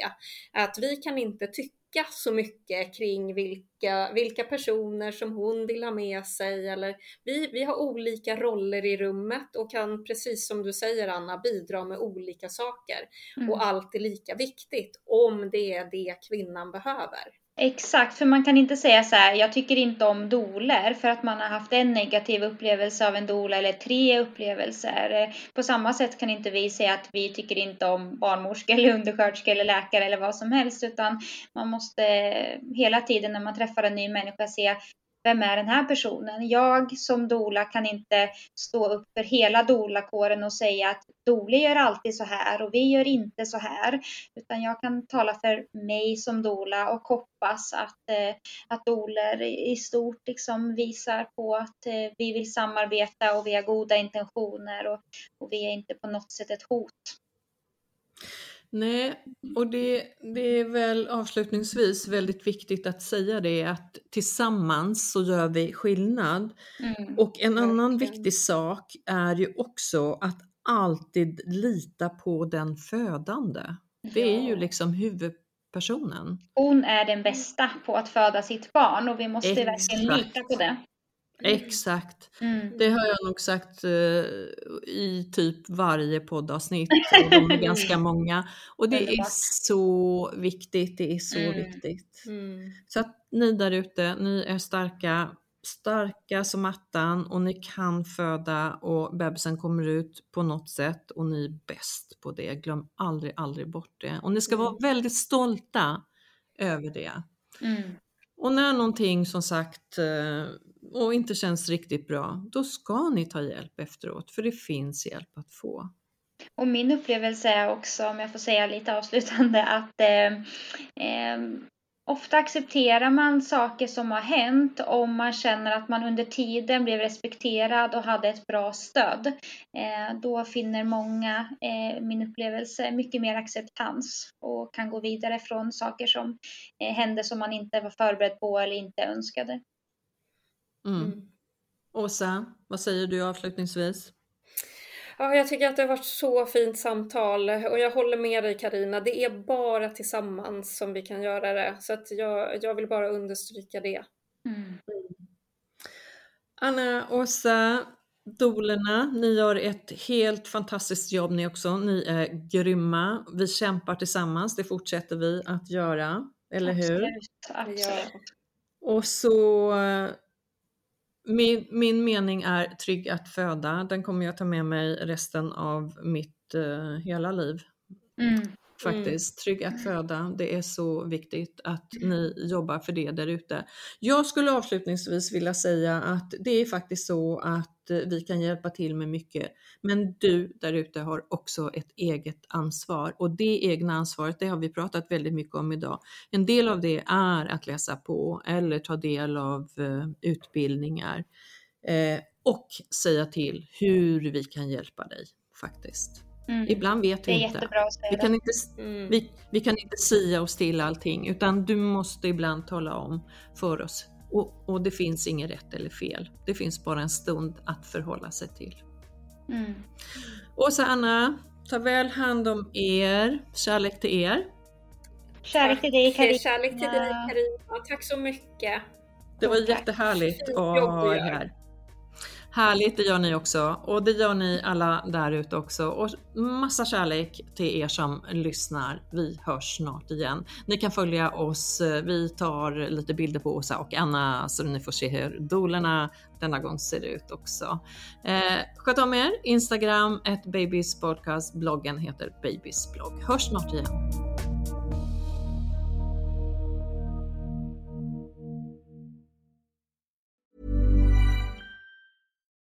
Speaker 3: Att vi kan inte tycka tänka så mycket kring vilka, vilka personer som hon vill ha med sig. Eller vi, vi har olika roller i rummet och kan, precis som du säger Anna, bidra med olika saker. Mm. Och allt är lika viktigt om det är det kvinnan behöver.
Speaker 2: Exakt, för man kan inte säga så här, jag tycker inte om doler för att man har haft en negativ upplevelse av en dola eller tre upplevelser. På samma sätt kan inte vi säga att vi tycker inte om barnmorska eller undersköterska eller läkare eller vad som helst, utan man måste hela tiden när man träffar en ny människa se vem är den här personen? Jag som dola kan inte stå upp för hela dolakåren och säga att dole gör alltid så här och vi gör inte så här. Utan jag kan tala för mig som dola och hoppas att, eh, att doler i stort liksom visar på att eh, vi vill samarbeta och vi har goda intentioner och, och vi är inte på något sätt ett hot.
Speaker 1: Nej, och det, det är väl avslutningsvis väldigt viktigt att säga det att tillsammans så gör vi skillnad. Mm, och en verkligen. annan viktig sak är ju också att alltid lita på den födande. Det är ju liksom huvudpersonen.
Speaker 2: Hon är den bästa på att föda sitt barn och vi måste Exakt. verkligen lita på det.
Speaker 1: Mm. Exakt. Mm. Det har jag nog sagt uh, i typ varje poddavsnitt och de är ganska många. Och det är så viktigt, det är så mm. viktigt. Mm. Så att ni där ute, ni är starka, starka som attan och ni kan föda och bebisen kommer ut på något sätt och ni är bäst på det. Glöm aldrig, aldrig bort det. Och ni ska vara mm. väldigt stolta över det. Mm. Och när någonting som sagt eh, och inte känns riktigt bra, då ska ni ta hjälp efteråt för det finns hjälp att få.
Speaker 2: Och min upplevelse är också, om jag får säga lite avslutande, att eh, eh, ofta accepterar man saker som har hänt om man känner att man under tiden blev respekterad och hade ett bra stöd. Eh, då finner många, eh, min upplevelse, mycket mer acceptans och kan gå vidare från saker som eh, hände som man inte var förberedd på eller inte önskade.
Speaker 1: Mm. mm. Åsa, vad säger du avslutningsvis?
Speaker 3: Ja, jag tycker att det har varit så fint samtal och jag håller med dig Karina. Det är bara tillsammans som vi kan göra det. Så att jag, jag vill bara understryka det. Mm.
Speaker 1: Anna, Åsa, dolerna, ni gör ett helt fantastiskt jobb ni också. Ni är grymma. Vi kämpar tillsammans, det fortsätter vi att göra. Eller hur?
Speaker 2: Absolut. Absolut.
Speaker 1: Och så min, min mening är trygg att föda. Den kommer jag ta med mig resten av mitt uh, hela liv. Mm. Faktiskt, trygg att föda. Det är så viktigt att ni jobbar för det där ute. Jag skulle avslutningsvis vilja säga att det är faktiskt så att eh, vi kan hjälpa till med mycket. Men du där ute har också ett eget ansvar och det egna ansvaret, det har vi pratat väldigt mycket om idag. En del av det är att läsa på eller ta del av eh, utbildningar eh, och säga till hur vi kan hjälpa dig faktiskt. Mm. Ibland vet vi inte. Vi kan inte, mm. vi, vi kan inte sia oss till allting utan du måste ibland tala om för oss och, och, det finns inget rätt eller fel. Det finns bara en stund att förhålla sig till. Mm. Och så Anna, ta väl hand om er. Kärlek till er.
Speaker 2: Kärlek till dig Carina.
Speaker 3: Kärlek till dig Carina. Tack så mycket.
Speaker 1: Det var jättehärligt att ha er här. Härligt, det gör ni också. Och det gör ni alla där ute också. Och massa kärlek till er som lyssnar. Vi hörs snart igen. Ni kan följa oss. Vi tar lite bilder på Åsa och Anna så ni får se hur dolerna denna gång ser ut också. Eh, sköt om er. Instagram, ett Babys podcast. Bloggen heter Babys blogg. Hörs snart igen.